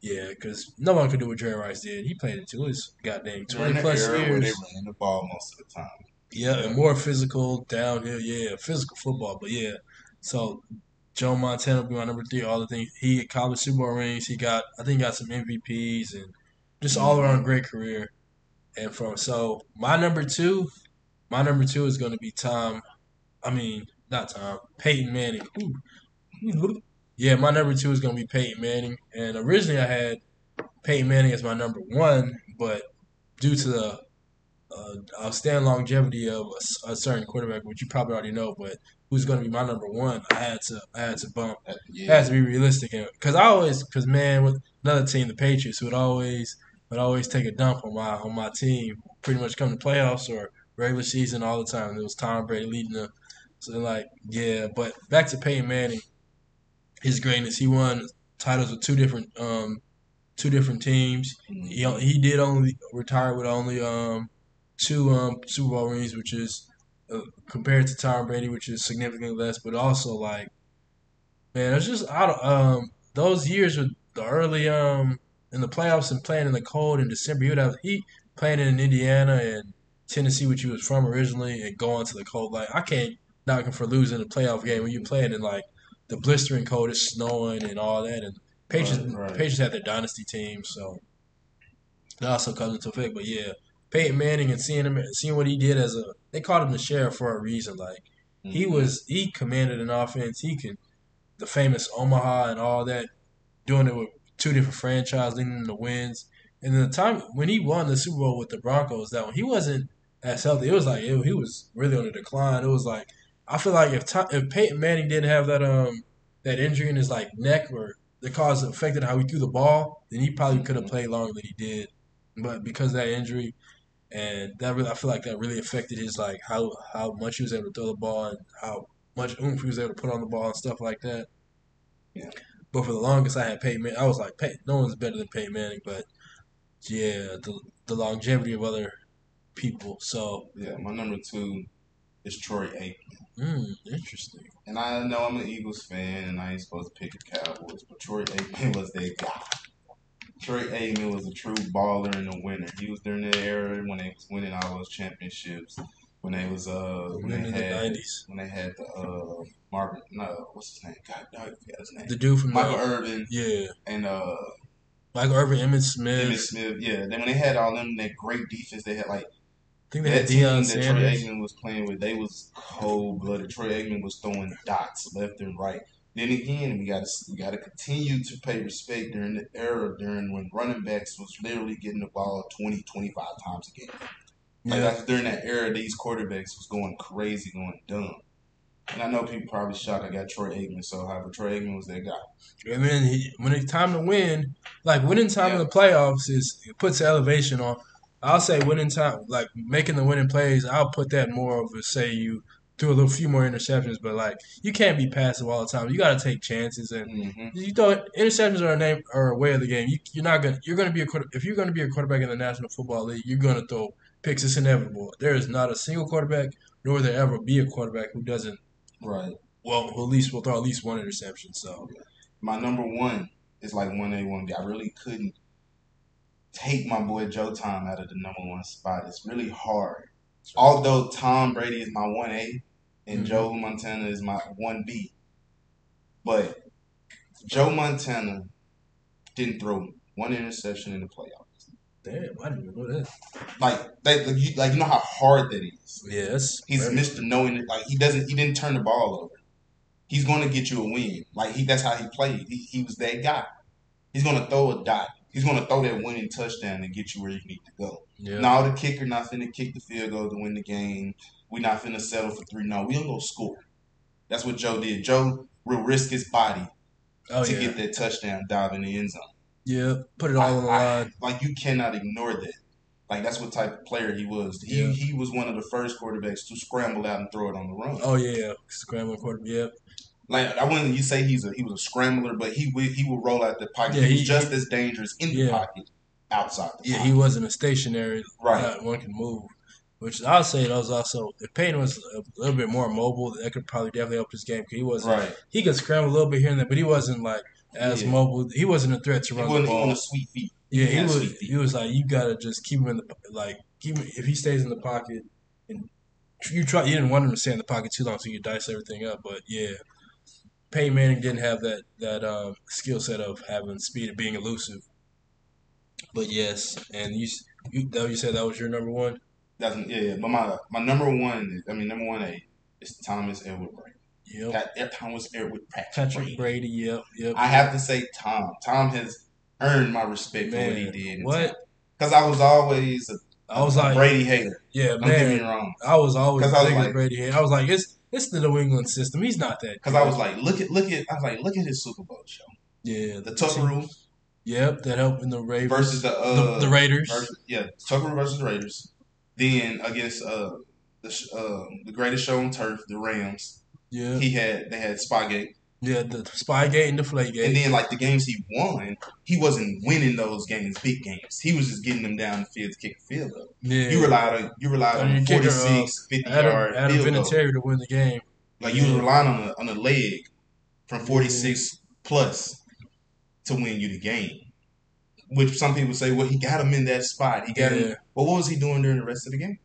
Yeah, because no one could do what Jerry Rice did. He played it to his goddamn twenty plus era where they ran the ball most of the time. Yeah, and more physical downhill. Yeah, physical football. But yeah, so Joe Montana will be my number three. All the things he college Super Bowl rings. He got I think he got some MVPs and just all around great career. And from so my number two, my number two is going to be Tom. I mean not Tom. Peyton Manning. Ooh. Yeah, my number two is going to be Peyton Manning. And originally I had Peyton Manning as my number one, but due to the uh, outstanding longevity of a certain quarterback, which you probably already know, but who's going to be my number one, I had to I had to bump. It Yeah. has to be realistic, because I always, because man, with another team, the Patriots, would always would always take a dump on my on my team. Pretty much come to playoffs or regular season all the time. It was Tom Brady leading them. So like, yeah, but back to Peyton Manning, his greatness. He won titles with two different um two different teams. He he did only retire with only um two um Super Bowl rings, which is uh, compared to Tom Brady, which is significantly less. But also like, man, it's just I don't um those years with the early um in the playoffs and playing in the cold in December. you would have heat playing in Indiana and Tennessee, which he was from originally, and going to the cold. Like I can't knock him for losing a playoff game when you're playing in like the blistering cold, it's snowing and all that, and Patriots Right, right. Patriots had their dynasty team, so that also comes into effect. But yeah, Peyton Manning and seeing him, seeing what he did as a, they called him the sheriff for a reason. Like he Mhm. was, he commanded an offense. He can, the famous Omaha and all that, doing it with two different franchises, leading them to wins. And then the time when he won the Super Bowl with the Broncos, that one he wasn't as healthy. It was like it, he was really on the decline. It was like I feel like if Tom, if Peyton Manning didn't have that um that injury in his like neck or the cause affected how he threw the ball, then he probably could have played longer than he did. But because of that injury, and that really, I feel like that really affected his like how how much he was able to throw the ball and how much oomph he was able to put on the ball and stuff like that. Yeah. But for the longest, I had Peyton. I was like, Peyton, no one's better than Peyton Manning. But yeah, the the longevity of other people. So Yeah, my number two is Troy Aikman. Mm, interesting. And I know I'm an Eagles fan, and I ain't supposed to pick the Cowboys, but Troy Aikman was their guy. Troy Aikman was a true baller and a winner. He was during the era when they was winning all those championships. When they was uh when they the had nineties. when they had the uh Marvin no what's his name God dog I forgot his name The dude from Michael the, Irvin yeah, and uh Michael Irvin, Emmitt Smith. Emmitt Smith yeah then when they had all them that great defense they had like I think they had that team Deion that Troy Sanders. Aikman was playing with, they was cold blooded. Troy Aikman was throwing dots left and right. Then again, we got to we got to continue to pay respect during the era during when running backs was literally getting the ball 20, 25 times a game. Like Yeah, that's during that era, these quarterbacks was going crazy, going dumb. And I know people probably shocked I got Troy Aikman so high, but Troy Aikman was that guy. and then he, when it's time to win, like winning time in the playoffs is it puts elevation on. I'll say winning time, like making the winning plays. I'll put that more of a say you threw a little few more interceptions, but like you can't be passive all the time. You got to take chances and hmm You throw interceptions are a name are a way of the game. You, you're not gonna you're gonna be a quarter, if you're gonna be a quarterback in the National Football League, you're gonna throw picks. It's inevitable. There is not a single quarterback, nor will there ever be a quarterback who doesn't. Right. Well, at least will throw at least one interception. So My number one is like one A one B. I really couldn't take my boy Joe Tom out of the number one spot. It's really hard. Although Tom Brady is my one A and Mhm. Joe Montana is my one B, but Joe Montana didn't throw one interception in the playoffs. damn, I didn't even know that. Like that, like you, like you know how hard that is. Yes, He's Mr. Knowing it. Like he doesn't. He didn't turn the ball over. He's going to get you a win. Like he. That's how he played. He, he was that guy. He's going to throw a dot. He's going to throw that winning touchdown and get you where you need to go. Yeah. Now the kicker not finna kick the field goal to win the game. We not finna settle for three. No, we gonna go score. That's what Joe did. Joe will risk his body oh to yeah. get that touchdown dive in the end zone. Yeah. Put it all on the I- line. like you cannot ignore that. Like that's what type of player he was. He Yeah. he was one of the first quarterbacks to scramble out and throw it on the run. Oh yeah. Scrambling quarterback. Yep. Like I wouldn't you say he's a he was a scrambler, but he would he would roll out the pocket. Yeah, he was he- just as dangerous in the pocket outside the Yeah. pocket. He wasn't a stationary. right. One can move. Which I'll say that was also if Peyton was a little bit more mobile, that could probably definitely help his game. Cause he wasn't Right. he could scramble a little bit here and there, but he wasn't like as Yeah. mobile. He wasn't a threat to He run the ball. the sweet feet. Yeah, he had was. He was like, you gotta just keep him in the like, keep him, if he stays in the pocket, and you try. You didn't want him to stay in the pocket too long, so you dice everything up. But yeah, Peyton Manning didn't have that that um, skill set of having speed and being elusive. But yes, and you you that you said that was your number one. That's yeah, yeah. But my my number one is I mean number one A is Thomas Edward Brady. Yep, Pat, eh, Thomas Edward Patrick, Patrick Brady. Brady. Yep, yep. I have to say Tom. Tom has earned my respect for what he did. what? Because I was always a, I was a like, Brady hater. yeah, Don't get me wrong. I was always I was like- Brady. here. I was like, it's it's the New England system. He's not that. Because I was like, look at look at I was like, look at his Super Bowl show. yeah, The Tucker Rule Yep, that helped in the Ravens versus the uh, the, the Raiders. versus, yeah, Tucker versus the Raiders. Then against uh the uh, the greatest show on turf, the Rams. Yeah, He had they had Spygate. yeah, the Spygate and the Flagate. And then like the games he won, he wasn't winning those games, big games. He was just getting them down the field to kick a field goal. yeah, You relied on you relied on your a kicker, 46, 50 Adam, yard Adam field goal. Vinatieri to win the game. Like you was Yeah. relying on a on a leg from 46 plus to win you the game. Which some people say, well, he got him in that spot. He got Yeah. him. Well, what was he doing during the rest of the game?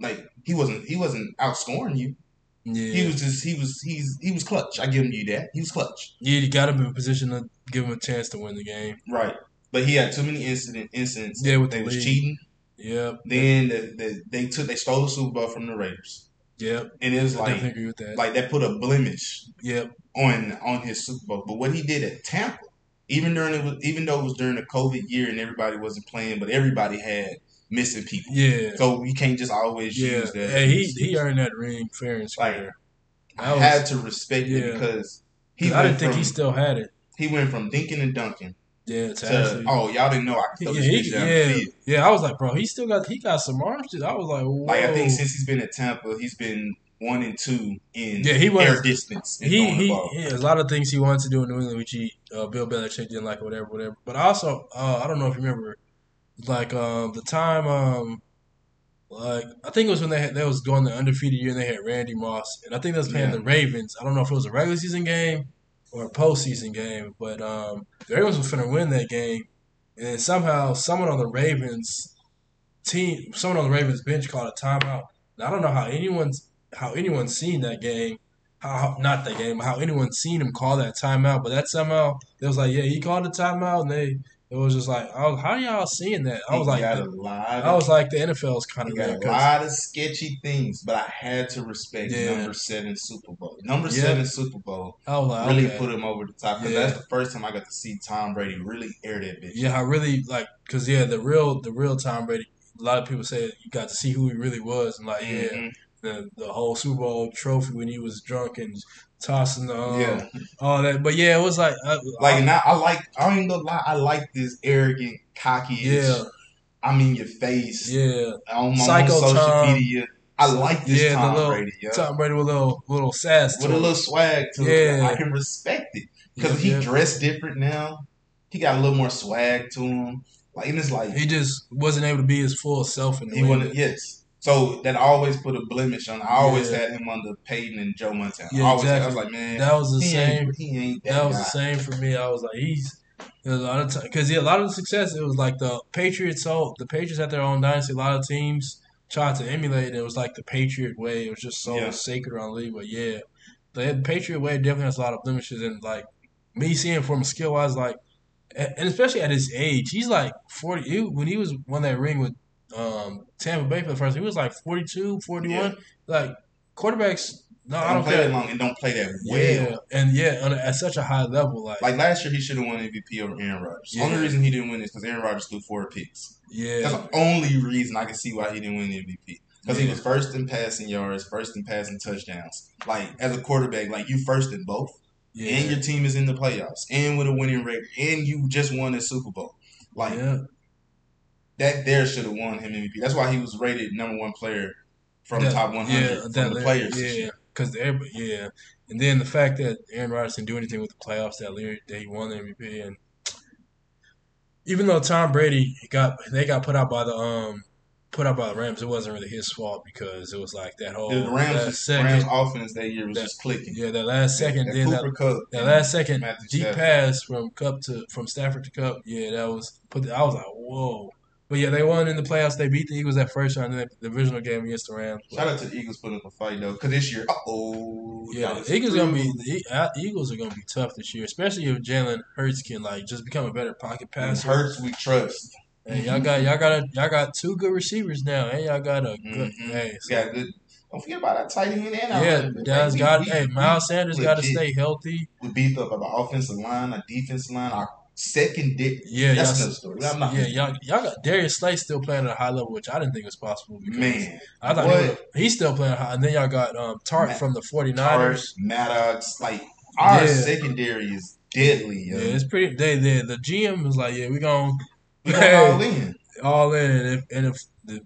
Like he wasn't he wasn't outscoring you. Yeah, He was just he was he's he was clutch. I give him you that. He was clutch. yeah, you got him in a position to give him a chance to win the game. Right. But he had too many incident incidents. Yeah, with they the was lead. cheating. Yep, Then the, the, they took they stole the Super Bowl from the Raiders, yep. and it was I like definitely agree with that. like that put a blemish yep, on on his Super Bowl. But what he did at Tampa, even during it was even though it was during the COVID year and everybody wasn't playing, but everybody had missing people. yeah, So you can't just always yeah. use that. Hey, he he earned that ring fair and square. I That was- had to respect yeah. it because he I didn't think from, he still had it. he went from dinking and dunking Yeah, to, actually. oh y'all didn't know I could Yeah, throw he, this the yeah, yeah. I was like, bro, he still got he got some arms. I was like, whoa. Like I think since he's been at Tampa, he's been one and two in Yeah, he was- air distance. he he, he a lot of things he wanted to do in New England, which he uh, Bill Belichick didn't like, or whatever, whatever. But also, uh, I don't know if you remember, like um, the time um, Like I think it was when they had, they was going the undefeated year and they had Randy Moss, and I think they was playing Yeah. the Ravens. I don't know if it was a regular season game or a postseason game, but um, the Ravens was finna win that game, and then somehow someone on the Ravens team, someone on the Ravens bench called a timeout. And I don't know how anyone's how anyone's seen that game. How, not that game, how anyone seen him call that timeout, but that somehow it was like, yeah, he called the timeout, and they it was just like, oh, how y'all seeing that? I was He like, got the- a lot. I was like, the NFL's kind of got a lot of sketchy things, but I had to respect Yeah. number seven Super Bowl. Number Yeah. seven Super Bowl I was like, really okay. put him over the top because Yeah. that's the first time I got to see Tom Brady really air that bitch. Yeah, I really like because yeah, the real the real Tom Brady. A lot of people say you got to see who he really was, and like yeah, Mhm. The the whole Super Bowl trophy when he was drunk and tossing the um, Yeah. all that. But yeah, it was like uh, Like now, I like. I don't even gonna lie. I like this arrogant, cocky. Yeah. I'm in your face. yeah, On my Psycho social Tom. media. I like this Yeah, the Tom little Brady. Yeah. Tom Brady with a little little sass to With a little swag to Yeah. it. I can respect it because Yeah, he yeah. dressed different now. He got a little more swag to him. Like and it's like He just wasn't able to be his full self in the He way that- yes. So that always put a blemish on. I always Yeah. had him under Peyton and Joe Montana. Yeah, always had- I was like, man, That was the he same. Ain't, he ain't that, That was the same for me. I was like, he's. A lot of time because yeah, a lot of the success. It was like the Patriots. So the Patriots had their own dynasty. A lot of teams tried to emulate. it. It was like the Patriot way. It was just so Yeah. sacred around the league. But yeah, the Patriot way definitely has a lot of blemishes. And like me seeing from skill wise, like, and and especially at his age, he's like forty. When he was won that ring with um, Tampa Bay for the first, he was like 42, 41. Like quarterbacks. No, I I don't don't play that long and don't play that well. Yeah, and yeah, at such a high level, like, Like last year, he should have won MVP over Aaron Rodgers. The Yeah. only reason he didn't win is because Aaron Rodgers threw four picks. Yeah, that's the only reason I can see why he didn't win MVP. Because he was first in passing yards, first in passing touchdowns. Like as a quarterback, like you first in both, yeah, and your team is in the playoffs, and with a winning record, and you just won the Super Bowl. Like yeah, that there should have won him MVP. That's why he was rated number one player from That- top 100 yeah, from that the players. yeah, because yeah, and then the fact that Aaron Rodgers didn't do anything with the playoffs that year that he won the MVP, and even though Tom Brady got they got put out by the um put out by the Rams, it wasn't really his fault because it was like that whole The Rams, last Rams offense that year was That- just clicking. yeah, that last second, then that, Kupp, that last second Matthew deep Stafford. pass from Kupp to from Stafford to Kupp, yeah, that was put. I was like, whoa. But yeah, they won in the playoffs. They beat the Eagles that first round in the divisional game against the Rams. Shout out to the Eagles putting up a fight though, because this year, uh oh, Yeah, the Eagles gonna be the uh, Eagles are gonna be tough this year, especially if Jalen Hurts can like just become a better pocket passer. Hurts we trust. And y'all got y'all got a, y'all got two good receivers now, and y'all got a good. Mhm. Hey, so- Yeah, good. Don't forget about that tight end and yeah. Dallas got. we- Hey, Miles Sanders got to stay healthy. We beat up our offensive line, our defense line, our second dick. Yeah, That's another story. I'm not. yeah, y'all y'all got Darius Slay still playing at a high level, which I didn't think was possible. Because Man, I thought he what? he's still playing high, and then y'all got um, Tart Matt- from the 49ers. Tart, Maddox, like our Yeah. secondary is deadly. Yeah, it's pretty. They, they the GM was like, yeah, we gonna we going all in. all in, and if and if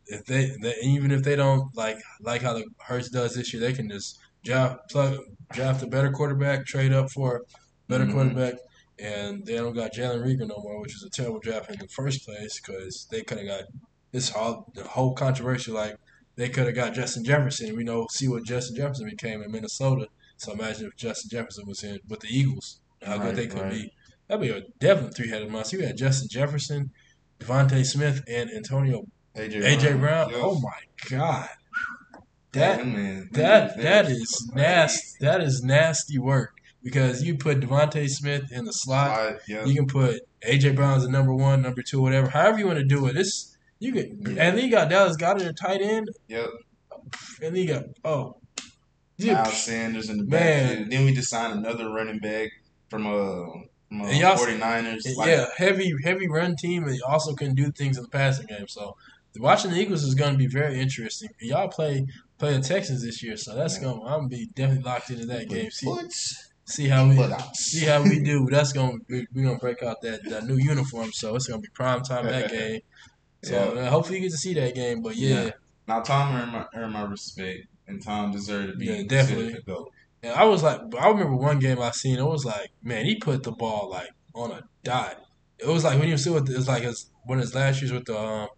if they, they even if they don't like like how the Hurts does this year, they can just draft plug, draft a better quarterback, trade up for a better Mhm. quarterback, and they don't got Jalen Reagor no more, which is a terrible draft in the first place because they could have got this whole the whole controversy like they could have got Justin Jefferson. We know see what Justin Jefferson became in Minnesota. So imagine if Justin Jefferson was in with the Eagles, how Right, good they could right. be. That'd be a definitely three headed monster. You had Justin Jefferson, DeVonta Smith, and Antonio AJ, AJ Brown. Yes. Oh my god, that man, that that is nasty. That is nasty work because you put DeVonta Smith in the slot. Yeah. You can put AJ Brown as a number one, number two, whatever. However you want to do it. It's you could, and then you got Dallas Goedert at tight end, Yep. and then you got oh, Miles Sanders in the Man. backfield. Then we just signed another running back from uh, from uh And y'all- 49ers. Like, yeah, heavy heavy run team, and also can do things in the passing game. So watching the Eagles is going to be very interesting. Y'all play play the Texans this year, so that's Yeah. going. to I'm gonna be definitely locked into that game. See see how we see how we do. That's gonna we we gonna break out that, that new uniform. So it's gonna be prime time that game. So uh, hopefully you get to see that game. But yeah, Yeah. Now Tom earned my, earned my respect, and Tom deserved to be Yeah, definitely. and I was like, I remember one game I seen. It was like, man, he put the ball like on a dot. It was like when he was still with, it was like his of his last years with the um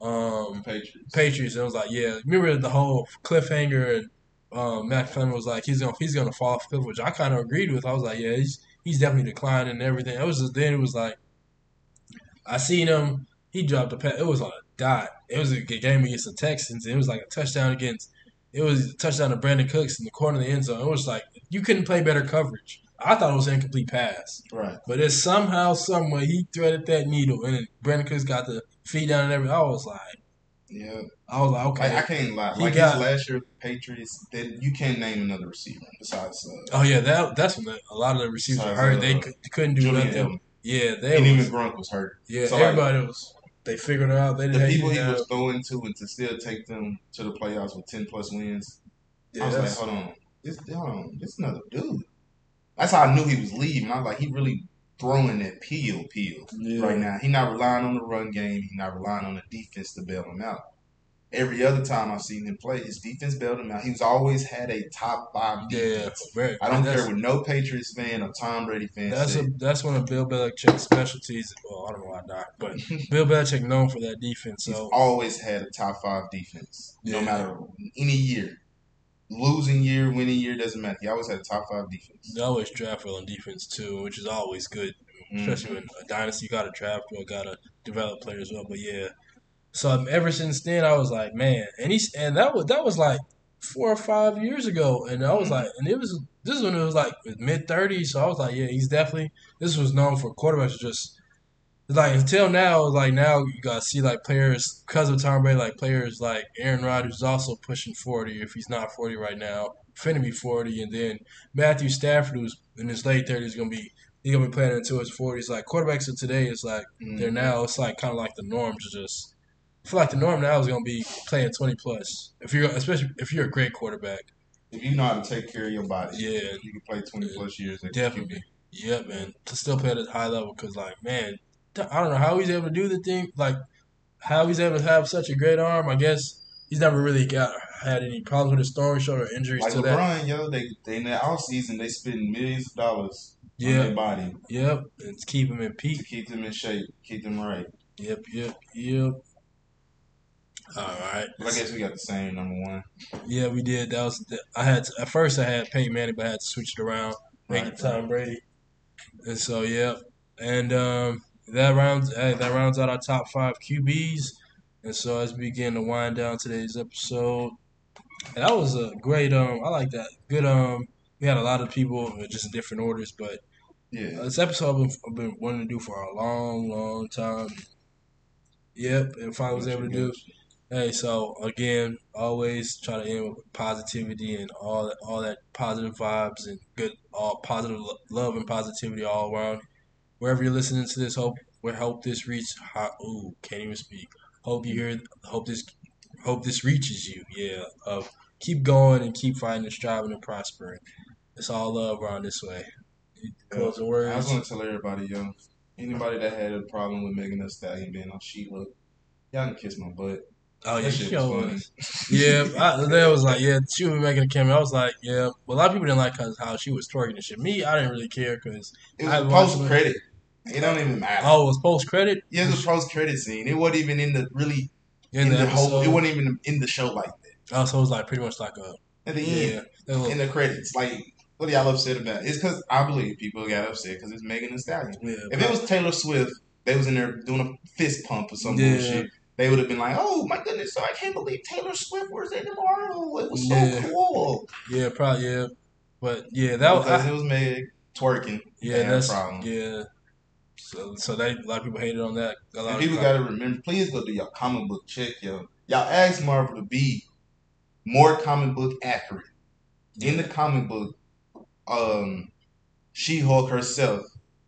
um, Patriots. Patriots. And it was like, yeah, remember the whole cliffhanger and um, Max Kellerman was like, he's gonna he's gonna fall off the cliff, which I kind of agreed with. I was like, yeah, he's he's definitely declining and everything. It was just, then it was like, I seen him. He dropped a pass. It was on a dot. It was a game against the Texans. It was like a touchdown against. It was a touchdown to Brandin Cooks in the corner of the end zone. It was like you couldn't play better coverage. I thought it was an incomplete pass. Right. But it's somehow, some way he threaded that needle, and Brandin Cooks got the feet down and everything. I was like, Yeah. I was like, okay. Like, I can't lie. He Like got- his last year Patriots, that you can't name another receiver besides uh, oh yeah, that that's when the, a lot of the receivers were Besides, hurt. uh, they, could, couldn't do Julian nothing. Yeah, they And was, even Gronk was hurt. yeah. So, like, everybody was. They figured it out. They The people he was throwing to and to still take them to the playoffs with ten plus wins. yeah, I was like, hold on, this hold on, this another dude. That's how I knew he was leaving. I was like, he really throwing that peel peel yeah. right now. He not relying on the run game. He not relying on the defense to bail him out. Every other time I've seen him play, his defense bailed him out. He's always had a top five Yeah, defense. I don't care what no Patriots fan or Tom Brady fan That's a that's one of Bill Belichick's specialties. Well, I don't know why not, but Bill Belichick known for that defense. He's So always had a top five defense, no matter any year. Losing year, winning year doesn't matter. He always had a top five defense. they always draft well on defense too, which is always good. especially when a dynasty got to draft well, got to develop players well. But yeah, so um, ever since then, I was like, man, and he's and that was that was like four or five years ago, and I was like, and it was this is when it was like mid thirties, so I was like, yeah, he's definitely this was known for quarterbacks just. Like until now, like now you gotta see like players because of Tom Brady, like players like Aaron Rodgers is also pushing forty. If he's not forty right now, finna be forty, and then Matthew Stafford, who's in his late thirties, gonna be he's gonna be playing into his forties. Like quarterbacks of today is like Mhm. they're now it's like kind of like the norm to just. I feel like the norm now is gonna be playing twenty plus. If you're especially if you're a great quarterback, If you know how to take care of your body, yeah, you can play twenty plus years. definitely, yeah, man, to still play at a high level. Cause like man, I don't know how he's able to do the thing. Like how he's able to have such a great arm. I guess he's never really got had any problems with his throwing shoulder injuries Like to that. LeBron, yo, they, they in the off season they spend millions of dollars on Yeah, their body yep, and to keep him in to peak. keep them in shape, keep them right. Yep, yep, yep. All right. But I guess we got the same number one. Yeah, we did. That was I had to, at first I had Peyton Manning, but I had to switch it around, make Right, it Tom Brady. And so yeah, and um, that rounds hey, that rounds out our top five QBs. And so as we begin to wind down today's episode, and that was a great um, I like that good um. We had a lot of people just in different orders, but Yeah. this episode I've been, I've been wanting to do for a long, long time. Yep, and finally was able to do. Hey, so again, always try to end with positivity and all that, all that positive vibes and good, all positive lo- love and positivity all around. Wherever you're listening to this, hope we hope this reach. Ooh, can't even speak. Hope you hear. Hope this. Hope this reaches you. Yeah. Of keep going and keep fighting and striving and prospering. It's all love around this way. Closing I words. just want to tell everybody, yo, anybody that had a problem with Megan Thee Stallion being on She-Ra, y'all can kiss my butt. Oh yeah, she shit was was. funny. Yeah, I, that was like, yeah, she was making a cameo. I was like, yeah, but a lot of people didn't like 'cause how she was twerking and shit. Me, I didn't really care because It was I a watched post credit. It don't even matter. oh, it was post credit Yeah, it was post credit scene. It wasn't even in the really in, in, the, the, whole. It wasn't even in the show like that. oh, so it was like pretty much like a At the yeah, end, that little- in the credits, like what are y'all upset about? It's because I believe people got upset because it's Megan Thee Stallion. yeah, If it was Taylor Swift, they was in there doing a fist pump or some Yeah. bullshit. They would have been like, "Oh my goodness! So I can't believe Taylor Swift was in the Marvel. It was so Yeah. cool." yeah, probably yeah, but yeah, that was I- it was Meg twerking. yeah, that's problem. yeah. So so they a lot of people hated on that. A lot And of people got to remember, please go do your comic book check, yo. Y'all ask Marvel to be more comic book accurate. In the comic book, um, She Hulk herself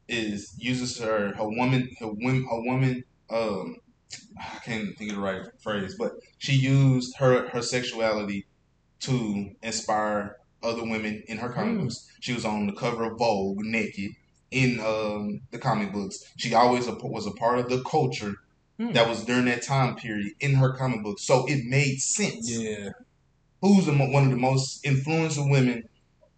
is uses her her woman her woman her woman um I can't think of the right phrase, but she used her her sexuality to inspire other women in her comic Hmm. books. She was on the cover of Vogue naked in um, the comic books. She always a, was a part of the culture Hmm. that was during that time period in her comic books. So it made sense. yeah, Who's the, one of the most influential women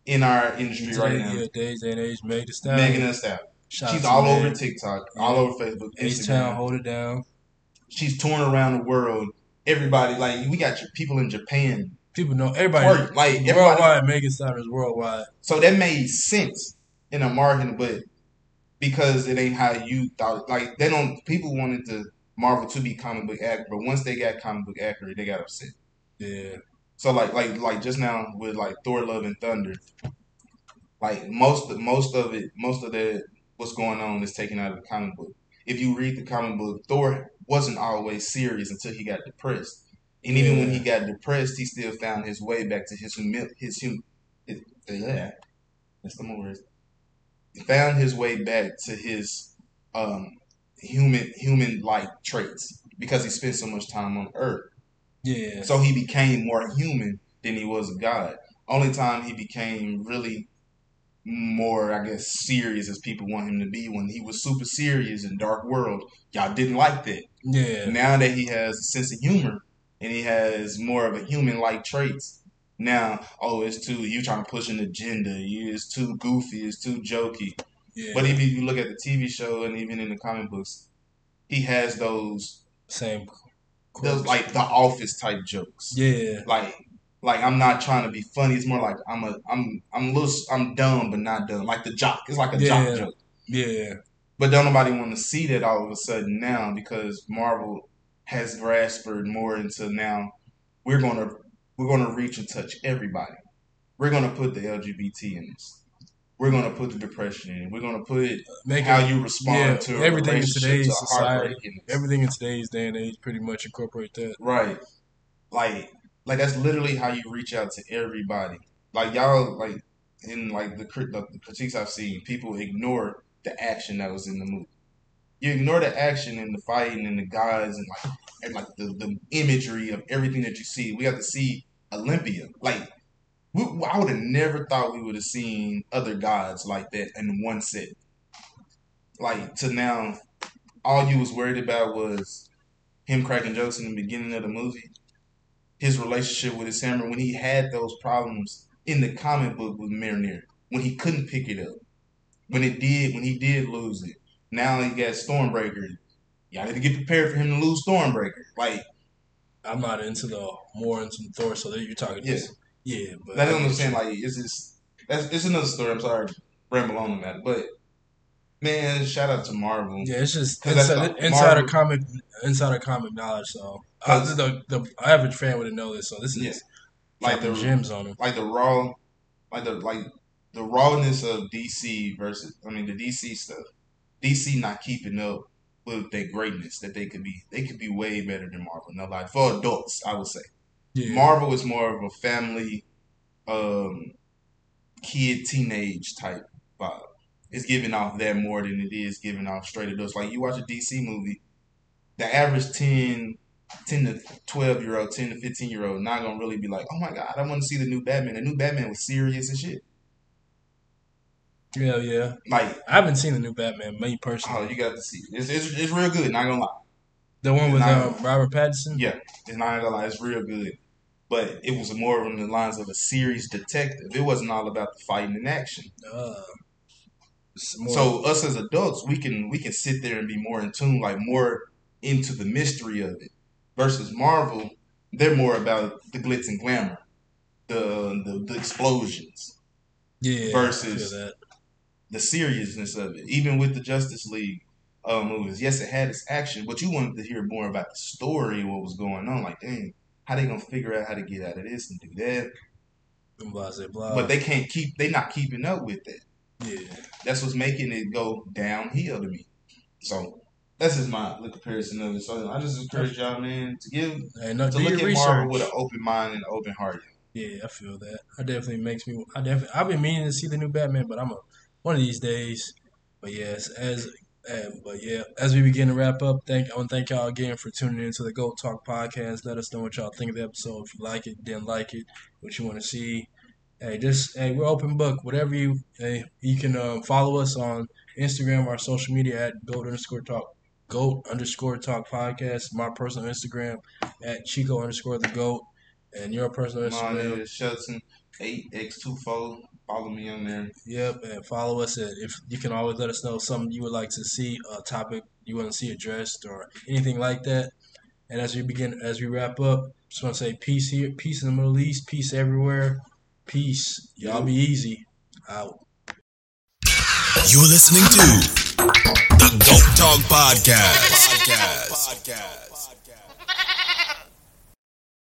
in our industry right now? yeah, days and age, Meg Thee Stallion. Megan Thee Stallion. She's all over TikTok, Yeah. all over Facebook, Instagram. hold it down. She's touring around the world. Everybody like we got people in Japan. People know everybody. Like, everybody- worldwide, Megan is worldwide. So that made sense in a marketing, but because it ain't how you thought, like they don't. People wanted to Marvel to be comic book accurate, but once they got comic book accurate, they got upset. Yeah, So like like like just now with like Thor: Love and Thunder, like most most of it, most of the what's going on is taken out of the comic book. If you read the comic book, Thor wasn't always serious until he got depressed, and even when he got depressed, he still found his way back to his humil- his hum his, yeah, that's the more words. He found his way back to his um human human like traits because he spent so much time on Earth. yeah, So he became more human than he was a god. Only time he became really more, I guess, serious as people want him to be when he was super serious in Dark World. Y'all didn't like that. Yeah. Now that he has a sense of humor and he has more of a human like traits. Now, oh, it's too you trying to push an agenda. You it's too goofy. It's too jokey. yeah. But if you look at the TV show and even in the comic books, he has those same. those like the Office type jokes. yeah, like like I'm not trying to be funny. It's more like I'm a I'm I'm a little I'm dumb but not dumb. Like the jock. It's like a Yeah. jock joke. yeah, But don't nobody want to see that all of a sudden now because Marvel has grasped more into now we're gonna we're gonna reach and touch everybody. We're gonna put the LGBT in this. We're gonna put the depression in. We're gonna put make how it, you respond yeah, to everything in today's society, in everything in today's day and age pretty much incorporate that. Right. Like like that's literally how you reach out to everybody. Like y'all like in like the, the, the critiques I've seen, people ignore the action that was in the movie. You ignore the action and the fighting and the guys and like and like the, the imagery of everything that you see. We got to see Olympia. Like we, I would have never thought we would have seen other gods like that in one set. Like to now, all you was worried about was him cracking jokes in the beginning of the movie, his relationship with his hammer when he had those problems in the comic book with Mjolnir, when he couldn't pick it up, when it did, when he did lose it. Now he got Stormbreaker. Y'all need to get prepared for him to lose Stormbreaker. Like I'm not into the more into Thor, so that you're talking. Yeah. just- yeah, but that's I what I'm saying. Like it's just that's it's another story. I'm sorry, ramble on on that, but man, shout out to Marvel. Yeah, it's just inside, the- insider Marvel- comic insider comic knowledge. So uh, the the average fan wouldn't know this. So this is Yeah. Like the gems on him. like the raw, like the like the rawness of DC versus I mean the DC stuff. DC not keeping up with their greatness that they could be. They could be way better than Marvel. Now, like for adults, I would say Yeah, Marvel is more of a family, um, kid teenage type vibe. It's giving off that more than it is giving off straight adults. Like you watch a DC movie, the average 10, 10 to 12 year old, 10 to 15 year old, not gonna really be like, oh my god, I want to see the new Batman. The new Batman was serious and shit. Yeah, yeah. Like, I haven't seen the new Batman, me personally. oh, you got to see. It. It's, it's, it's real good, not gonna lie. the one with Nah. um, Robert Pattinson. Yeah, it's not gonna lie, it's real good. But it was more on the lines of a serious detective. It wasn't all about the fighting and action. Uh, So us as adults, we can we can sit there and be more in tune, like more into the mystery of it. Versus Marvel, they're more about the glitz and glamour, the the, the explosions, yeah, versus- I feel that. The seriousness of it. Even with the Justice League uh, movies, yes, it had its action, but you wanted to hear more about the story, what was going on. Like, dang, how they gonna figure out how to get out of this and do that? Blah blah blah. but they can't keep. They not keeping up with that. yeah, that's what's making it go downhill to me. So that's just my little comparison of it. So I just encourage y'all, man, to give hey, no, to look at research. Marvel with an open mind and open heart. Yeah, I feel that. I definitely makes me. I definitely. I've been meaning to see the new Batman, but I'm a one of these days. But yes, as uh, but yeah, as we begin to wrap up, thank I want to thank y'all again for tuning into the Goat Talk podcast. Let us know what y'all think of the episode. If you like it, didn't like it, what you want to see. Hey, just hey, we're open book. Whatever you hey, you can um, follow us on Instagram, our social media at Goat underscore Talk. Goat underscore Talk podcast. My personal Instagram at Chico underscore the Goat, and your personal Mine Instagram. is Shelton eight X two four Follow me on there. Yep, and follow us. At, if you can always let us know something you would like to see, a topic you want to see addressed, or anything like that. And as we begin, as we wrap up, just want to say peace here, peace in the Middle East, peace everywhere, peace. Y'all be easy. Out. You're listening to the Goat Talk Podcast. Podcast.